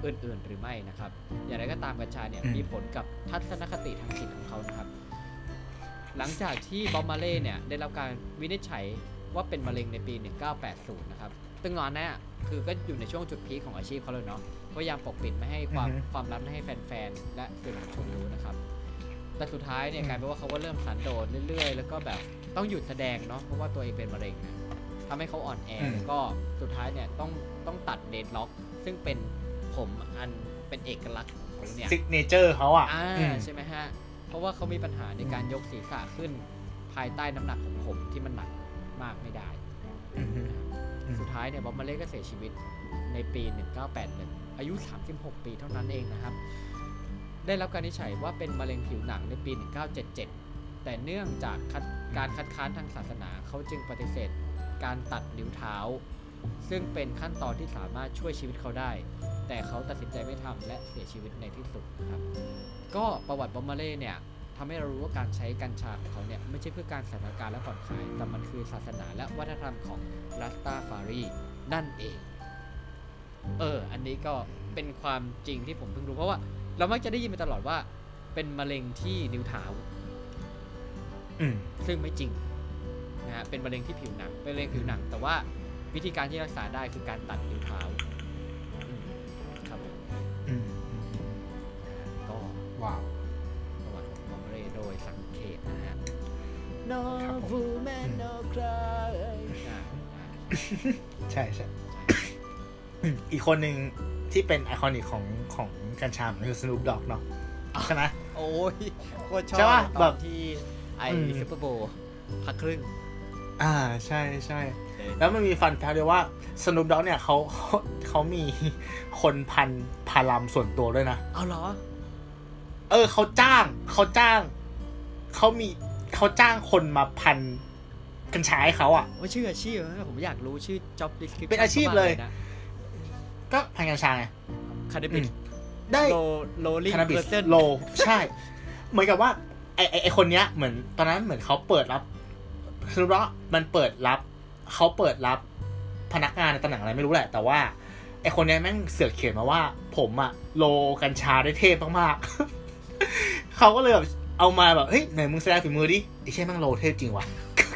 Speaker 2: อื่นๆหรือไม่นะครับ อย่างไรก็ตามกัญชาเนี่ย
Speaker 1: อืม
Speaker 2: มีผลกับทัศนคติทางจิตของเขานะครับ หลังจากที่บอมมาเล่เนี่ยได้รับการวินิจฉัยว่าเป็นมะเร็งในปี 1980 นะครับซึ่งตอนนั้นน่ะคือก็อยู่ในช่วงจุดพีคของอาชีพเขาเลยเนาะพยายามปกปิดไม่ให้ความ
Speaker 1: อือฮึ
Speaker 2: ความลับไม่ให้แฟนๆ และสื่อมวลชนรู้นะครับ แต่สุดท้ายเนี่ยกลายเป็นว่าเขาก็เริ่มสันโดษเรื่อยๆ แล้วก็แบบต้องหยุดแสดงเนาะเพราะว่าตัวเองเป็นมะเร็งนะทำให้เขาอ่อนแอ
Speaker 1: อืม
Speaker 2: แล้วก็สุดท้ายเนี่ยต้องต้องตัดเดดล็อก ซึ่งเป็นผมอันเป็นเอกลักษณ์ของเขาเนี่ย
Speaker 1: ซิกเนเจอร์เขาอะ
Speaker 2: อ่า
Speaker 1: อืม
Speaker 2: ใช่ไหมฮะ เพราะว่าเขามีปัญหาในการยกศีรษะขึ้น ภายใต้น้ำหนักของผมที่มันหนักมากไม่ได้
Speaker 1: อืมอืม
Speaker 2: สุดท้ายเนี่ยบ๊อบมาเล่ก็เสียชีวิตในปี 1981 อายุ 36 ปีเท่านั้นเองนะครับ ได้รับการวินิจฉัยว่าเป็นมะเร็งผิวหนังในปี 1977 แต่เนื่องจากคัดการคัดค้านทางศาสนาเขาจึงปฏิเสธการตัดนิ้วเท้า ซึ่งเป็นขั้นตอนที่สามารถช่วยชีวิตเขาได้ แต่เขาตัดสินใจไม่ทำและเสียชีวิตในที่สุดนะครับ ก็ประวัติบอมมาเล่เนี่ยทำให้เรารู้ว่าการใช้กัญชาของเขาเนี่ยไม่ใช่เพื่อการสันทนการและผ่อนคลายแต่มันคือศาสนาและวัฒนธรรมของรัสตาฟารีนั่นเอง เออ อันนี้ก็เป็นความจริงที่ผมเพิ่งรู้เพราะว่า เรามักจะได้ยินมาตลอดว่าเป็นมะเร็งที่นิ้วเท้าซึ่งไม่จริงนะฮะเป็นมะเร็งที่ผิวหนังเป็นมะเร็งผิวหนัง แต่ว่าวิธีการที่รักษาได้คือการตัดนิ้วเท้า
Speaker 1: ว้าว
Speaker 2: ประวัติของมอมเรโดยสังเขตนะฮะ No
Speaker 1: ครับผม
Speaker 2: woman no cry อะ
Speaker 1: ใช่ใช่ อีกคนหนึ่งที่เป็นไอคอนิกของของกัญชามันคือส o ู p ด็อกเนาะใช่ไหม
Speaker 2: โอ้ยโคตรชอบ
Speaker 1: ใช่ปะ
Speaker 2: ต
Speaker 1: แบ
Speaker 2: อน
Speaker 1: บ
Speaker 2: ที่ไอ
Speaker 1: อืม
Speaker 2: ซูเปอร์โบว์พักครึ่ง
Speaker 1: อ่าใช่ใช่
Speaker 2: เดิน
Speaker 1: แล้วมันมีฟันแฟกต์ด้วยว่าส o ู p ด็อกเนี่ยเขาเขาเขามีคนพันพารัมส่วนตัวด้วยนะ
Speaker 2: เอาเหรอ
Speaker 1: เออเขาจ้างเขาจ้างเขามีเขาจ้างคนมาพันกัญชาให้เขาอะ
Speaker 2: ว่าชื่ออาชีพไหมผมอยากรู้ชื่อ job description
Speaker 1: เป็นอาชีพเลย
Speaker 2: นะ
Speaker 1: ก็พันกัญชาไง
Speaker 2: คาเด
Speaker 1: อื
Speaker 2: บิ
Speaker 1: ม
Speaker 2: ส
Speaker 1: ได้
Speaker 2: โลโลลิง
Speaker 1: คานาบิ
Speaker 2: เพ
Speaker 1: ส
Speaker 2: อร์เซน
Speaker 1: โลใช่ เหมือนกับว่าไอไอไอคนเนี้ยเหมือนตอนนั้นเหมือนเขาเปิดรับคือว่ามันเปิดรับเขาเปิดรับพนักงานในตำแหน่งอะไรไม่รู้แหละ แต่ว่าไอคนเนี้ยแม่งเสือกเขียนมาว่า ผมอะโลกัญชาได้เทพมากๆ เขาก็เลยแบบเอามาแบบเฮ้ยไหนมึงแสดงฝีมือดิไอเช่แม่งโลเทพจริงว่ะ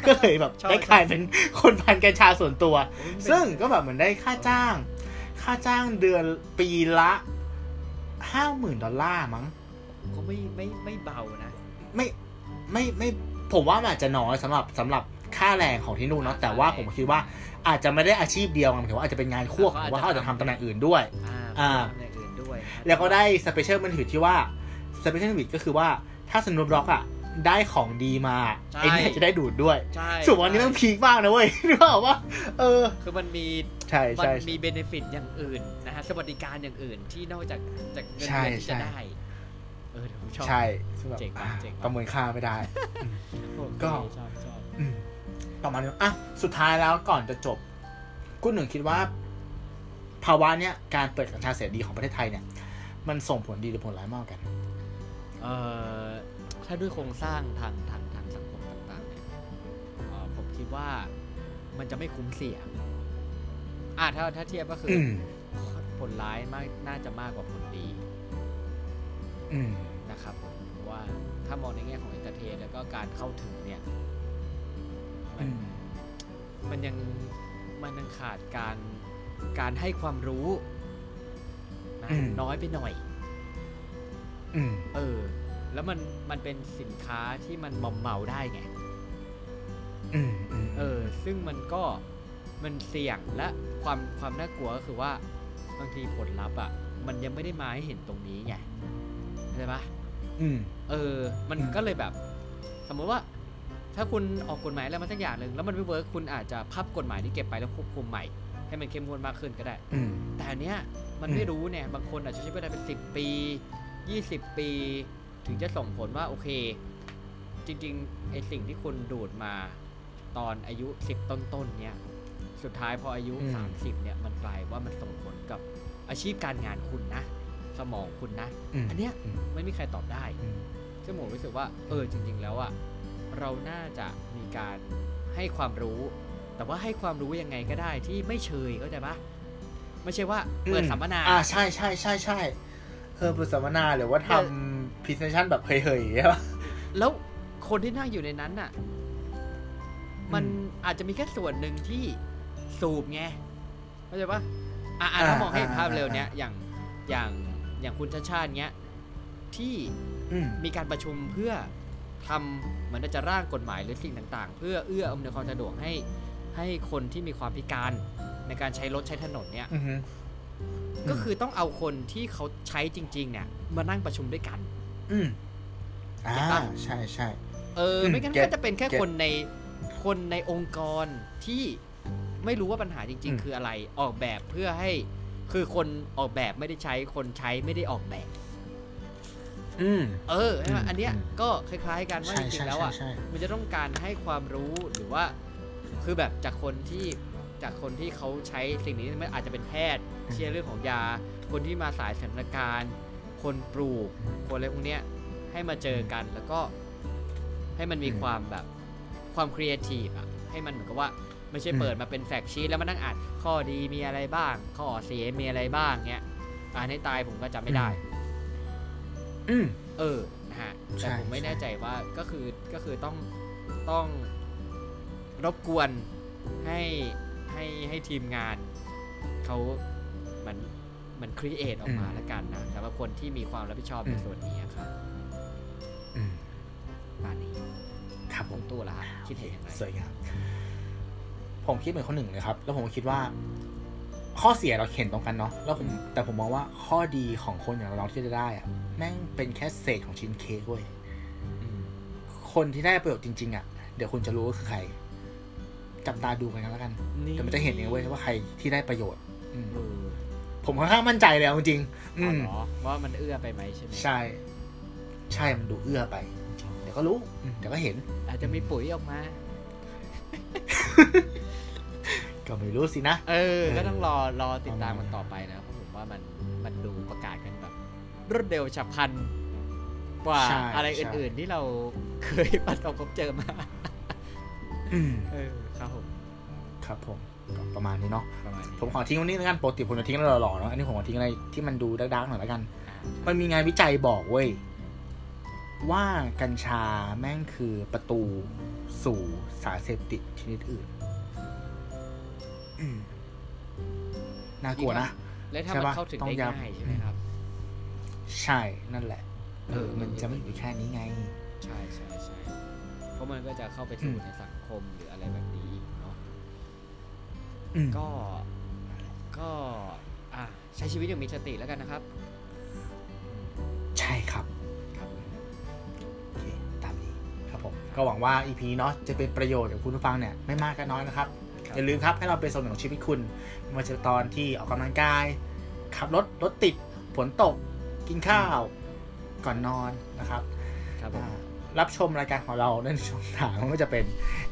Speaker 1: ก็เลยแบบได้กลายเป็นคนพันกัญชาส่วนตัว ซึ่งก็แบบเหมือนได้ค่าจ้าง ค่าจ้างเดือนปีละห้าหมื่นดอลลาร์มั้ง
Speaker 2: ก็ไม่ไม่ไม่เบานะ
Speaker 1: ไม่ไม่ไม่ผมว่ามันอาจจะน้อยสำหรับสำหรับค่าแรงของที่นู่นเนาะแต่ว่าผมคิดว่าอาจจะไม่ได้อาชีพเดียวไงหมายถึงว่าอาจจะเป็นงานควบหรือว่าเขาอาจจะทำตำแหน่งอื่นด้วย
Speaker 2: อ่า
Speaker 1: อ่า
Speaker 2: ทำอย่างอื่นด้วยนะ
Speaker 1: แล้วก็ได้ special มันคือที่ว่า special bit ก็คือว่าถ้า Snoop Dogg อะได้ของดีมาไอ้เนี่ยจะได้ดูดด้วย
Speaker 2: ใช่
Speaker 1: ส่วนวันนี้มัน peak มากนะเว้ยนึกออกว่าเออ
Speaker 2: คือมันมี
Speaker 1: ใช่
Speaker 2: มัน
Speaker 1: ใช่
Speaker 2: มีเบนฟิตอย่างอื่นนะฮะสวัสดิการอย่างอื่นที่นอกจากจากเงิน
Speaker 1: ใช่
Speaker 2: เดือนที่จะ
Speaker 1: ใช่
Speaker 2: ได้เออเดี๋ยวผมชอบ
Speaker 1: ใช่ซึ่งแบบ
Speaker 2: เจ๋งมาก
Speaker 1: อะ
Speaker 2: เจ๋งมาก
Speaker 1: ประเมินค่าไม่ได้
Speaker 2: โอเค
Speaker 1: ก็
Speaker 2: ชอบชอบ
Speaker 1: อืมประมาณนี้อะสุดท้ายแล้วก่อนจะจบกุหนึ่งคิดว่า ภาวะเนี้ยการเปิดกัญชาเสรีของประเทศไทยเนี่ย มันส่งผลดีหรือผลร้ายมากกว่ากัน
Speaker 2: เอ่อ ถ้าด้วยโครงสร้างทางทางทางสังคมต่างๆเนี่ยเอ่อผมคิดว่ามันจะไม่คุ้มเสี่ยงอ่าถ้าถ้าเทียบก็คือ
Speaker 1: อื
Speaker 2: อ
Speaker 1: ม
Speaker 2: ผลร้ายมากน่าจะมากกว่าผลดี
Speaker 1: อืม
Speaker 2: นะครับผมเพราะว่าถ้ามองในแง่ของ entertain แล้วก็การเข้าถึงเนี่ย มั
Speaker 1: อืม
Speaker 2: มันยังมันยังขาดการการให้ความรู้นะ
Speaker 1: อืม
Speaker 2: น้อยไปหน่อย
Speaker 1: อืม
Speaker 2: เออ แล้วมันมันเป็นสินค้าที่มันมอมเมาได้ไง
Speaker 1: อืมอืม
Speaker 2: เออ ซึ่งมันก็มันเสี่ยงและความความน่ากลัวก็คือว่าบางทีผลลัพธ์อะ มันยังไม่ได้มาให้เห็นตรงนี้ไงเข้าใจปะ
Speaker 1: อืม
Speaker 2: เออ มัน
Speaker 1: อืม
Speaker 2: ก็เลยแบบ สมมติว่า ถ้าคุณออกกฎหมายอะไรมาสักอย่างหนึ่งแล้วมันไม่เวิร์คคุณอาจจะพับกฎหมายที่เก็บไปแล้วควบคุมใหม่ ให้มันเข้มงวดมากขึ้นก็ได้
Speaker 1: อืม
Speaker 2: แต่อันเนี้ยมัน
Speaker 1: อืม
Speaker 2: ไม่รู้เนี่ย บางคนอาจจะใช้เวลาเป็นสิบปี ยี่สิบปีถึงจะส่งผลว่าโอเค จริงๆไอสิ่งที่คุณดูดมาตอนอายุสิบต้นๆเนี่ยสุดท้ายพออายุ
Speaker 1: อืม
Speaker 2: สามสิบเนี่ยมันกลายว่ามันส่งผลกับอาชีพการงานคุณนะ สมองคุณนะ
Speaker 1: ม
Speaker 2: อันเนี้ย
Speaker 1: ม
Speaker 2: ไม่มีใครตอบได้
Speaker 1: อืม
Speaker 2: ซึ่งผมรู้สึกว่า เออจริง ๆ แล้วอะเราน่าจะมีการให้ความรู้ แต่ว่าให้ความรู้ยังไงก็ได้ที่ไม่เชยเข้าใจปะไม่ใช่ว่าเปิดสัมมนา
Speaker 1: อ่าใช่ใช่ใช่ใช่ เออเปิดสัมมนาหรือว่าทำ presentation แบบเชยๆใช่ปะ
Speaker 2: แล้วคนที่นั่งอยู่ในนั้นน่ะ มัน
Speaker 1: อืม
Speaker 2: อาจจะมีแค่ส่วนหนึ่งที่สูบไงเข้าใจปะอะอะถ้ามองให้เห็นภาพเร็วเนี้ยอย่างอย่างอย่างคุณชาติชาติเนี้ยที่
Speaker 1: อืม
Speaker 2: มีการประชุมเพื่อทำเหมือนจะร่างกฎหมายหรือสิ่งต่าง ๆ เพื่อเอื้ออำนวยความสะดวกให้ให้คนที่มีความพิการในการใช้รถใช้ถนนเนี่ย
Speaker 1: อือฮึ
Speaker 2: ก็คือต้องเอาคนที่เขาใช้จริง ๆ เนี่ย มานั่งประชุมด้วยกัน
Speaker 1: อืมอ่า
Speaker 2: เก็ตปะ
Speaker 1: ใช่ใช่
Speaker 2: เออ
Speaker 1: อืม
Speaker 2: ไม่งั้น
Speaker 1: get
Speaker 2: ก็จะเป็นแค่
Speaker 1: get
Speaker 2: คนในคนในองค์กรที่ไม่รู้ว่าปัญหาจริง
Speaker 1: อืม
Speaker 2: ๆคืออะไรออกแบบเพื่อให้คือคนออกแบบไม่ได้ใช้คนใช้ไม่ได้ออกแบบ
Speaker 1: อืม
Speaker 2: เออใช่ไหม
Speaker 1: อืม
Speaker 2: อันเนี้ย
Speaker 1: อืม
Speaker 2: ก็คล้าย ๆ กันว่า
Speaker 1: ใช่
Speaker 2: จริ
Speaker 1: ใช่
Speaker 2: งๆแล้วอะ
Speaker 1: ใช่
Speaker 2: มันจะต้องการให้ความรู้หรือว่า คือแบบจากคนที่ จากคนที่เขาใช้สิ่งนี้ไม่อาจจะเป็นแพทย์ เชื่อเรื่องของยา คนที่มาสายสถานการณ์ คนปลูก คนอะไรพวกเนี้ยให้มาเจอกันแล้วก็ให้มันมี
Speaker 1: อืม
Speaker 2: ความแบบความครีเอทีฟอะให้มันเหมือนกับว่าไม่ใช่เปิดมาเป็นแฟกชีตแล้วมานั่งอ่านข้อดีมีอะไรบ้าง ข้อเสียมีอะไรบ้างเนี้ยอ่านให้ตายผมก็จำไม่ได้
Speaker 1: อืม
Speaker 2: เออนะฮะ
Speaker 1: ใช่
Speaker 2: แต่ผมไม่
Speaker 1: ใช่
Speaker 2: แน่ใจว่าก็คือก็คือต้องต้องรบกวนให้ ให้ให้ทีมงานเขาเหมือนเหมือนครีเอทออกมาแล้วกันนะสำหรับคนที่มีความรับผิดชอบในส่วนนี้ครับ
Speaker 1: อืม
Speaker 2: ประมาณนี้
Speaker 1: ครับผ
Speaker 2: ผมมตู้ละฮะคิดเห็นยังไง
Speaker 1: สวยงามผมคิดเหมือนคนหนึ่งเลยครับ แล้วผมคิดว่า ข้อเสียเราเห็นตรงกันเนาะแล้วผมแต่ผมมองว่าข้อดีของคนอย่างเราที่จะได้อะแม่งเป็นแค่เศษของชิ้นเค้กเว้ย
Speaker 2: อืม
Speaker 1: คนที่ได้ประโยชน์จริง ๆอะเดี๋ยวคุณจะรู้ว่าคือใคร จับตาดูกันแล้วกันเดี๋ยวมันจะเห็นเองเว้ยว่าใครที่ได้ประโยชน์อืม
Speaker 2: เออ
Speaker 1: ผมค่อนข้างมั่นใจเลยเอาจริงๆอื
Speaker 2: อ๋อ
Speaker 1: ม
Speaker 2: เหรอว่ามันเอื้อไปไหมใช่ไหม
Speaker 1: ใช่ ใช่มันดูเอื้อไป เดี๋ยวก็รู้อืมเดี๋ยวก็เห็น
Speaker 2: อาจจะมีปุ๋ยออกมา
Speaker 1: ก็ไม่รู้สินะ
Speaker 2: เออ ก็ต้องรอรอติดตามกันต่อไปนะเพราะผมว่ามันมันดูประกาศกันแบบรวดเร็วฉับพลันกว่า
Speaker 1: ใช่
Speaker 2: อะไร
Speaker 1: ใช่
Speaker 2: อื่น ๆ ที่เราเคยประสบพบเจอมา
Speaker 1: อืม
Speaker 2: เออ ครับผม
Speaker 1: ครับผมก็ประมาณนี้เนาะ
Speaker 2: ประมาณนี้
Speaker 1: ผมขอทิ้งวันนี้แล้วกันปกติผมจะทิ้งอะไรหล่อๆเนาะอันนี้ผมขอทิ้งอะไรที่มันดูดักๆหน่อยแล้วกัน
Speaker 2: อ่า
Speaker 1: มันมีงานวิจัยบอกเว้ยว่ากัญชาแม่งคือประตูสู่สารเสพติดชนิดอื่นอืมน่ากลัวนะ
Speaker 2: แล้วถ้า
Speaker 1: ใช่
Speaker 2: มัน
Speaker 1: ปะ
Speaker 2: เข้าถึง
Speaker 1: ต้อง
Speaker 2: ได้
Speaker 1: ย้ำ
Speaker 2: ง่ายใช่ไหมครับ
Speaker 1: ใช่นั่นแหละเออ
Speaker 2: เออ
Speaker 1: มันจะไม่อยู่แค่นี้ไง
Speaker 2: ใช่ใช่ใช่เพราะมันก็จะเข้าไปสู่
Speaker 1: อืม
Speaker 2: ในสังคมหรืออะไรแบบนี้อีกเนาะ
Speaker 1: อืม
Speaker 2: ก็ก็อะใช้ชีวิตอย่างมีสติแล้วกันนะครับ
Speaker 1: ใช่ครับ
Speaker 2: ครับ
Speaker 1: โอเคตามนี้ครับผมก็หวังว่า EP เนาะจะเป็นประโยชน์กับคุณผู้ฟังเนี่ยไม่มากก็น้อยนะครับ
Speaker 2: ครับ
Speaker 1: อย่าลืมครับให้เราเป็นส่วนหนึ่งของชีวิตคุณไม่ว่าจะตอนที่ออกกำลังกาย ขับรถรถติดฝนตกกินข้าวก่อนนอนนะครับ
Speaker 2: ครับผม
Speaker 1: อ่ารับชมรายการของเราในช่องทางไม่ว่าจะเป็น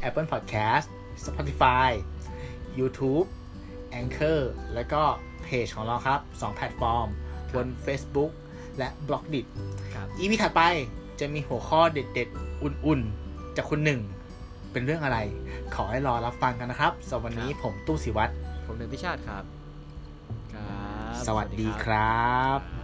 Speaker 1: Apple Podcast Spotify YouTube Anchor และก็เพจของเราครับ 2 แพลตฟอร์ม บน Facebook และ b l o g d i t
Speaker 2: ครับ
Speaker 1: EP ถัดไปจะมีหัวข้อเด็ดๆ อุ่นๆ จากคุณหนึ่ง เป็นเรื่องอะไร ขอให้รอรับฟังกันนะครับสำหรับวันนี้ผมตู้สิวัตร
Speaker 2: ผมหนึ่งพิชาติครับ ครับ
Speaker 1: สวัสดีครับ
Speaker 2: ครับ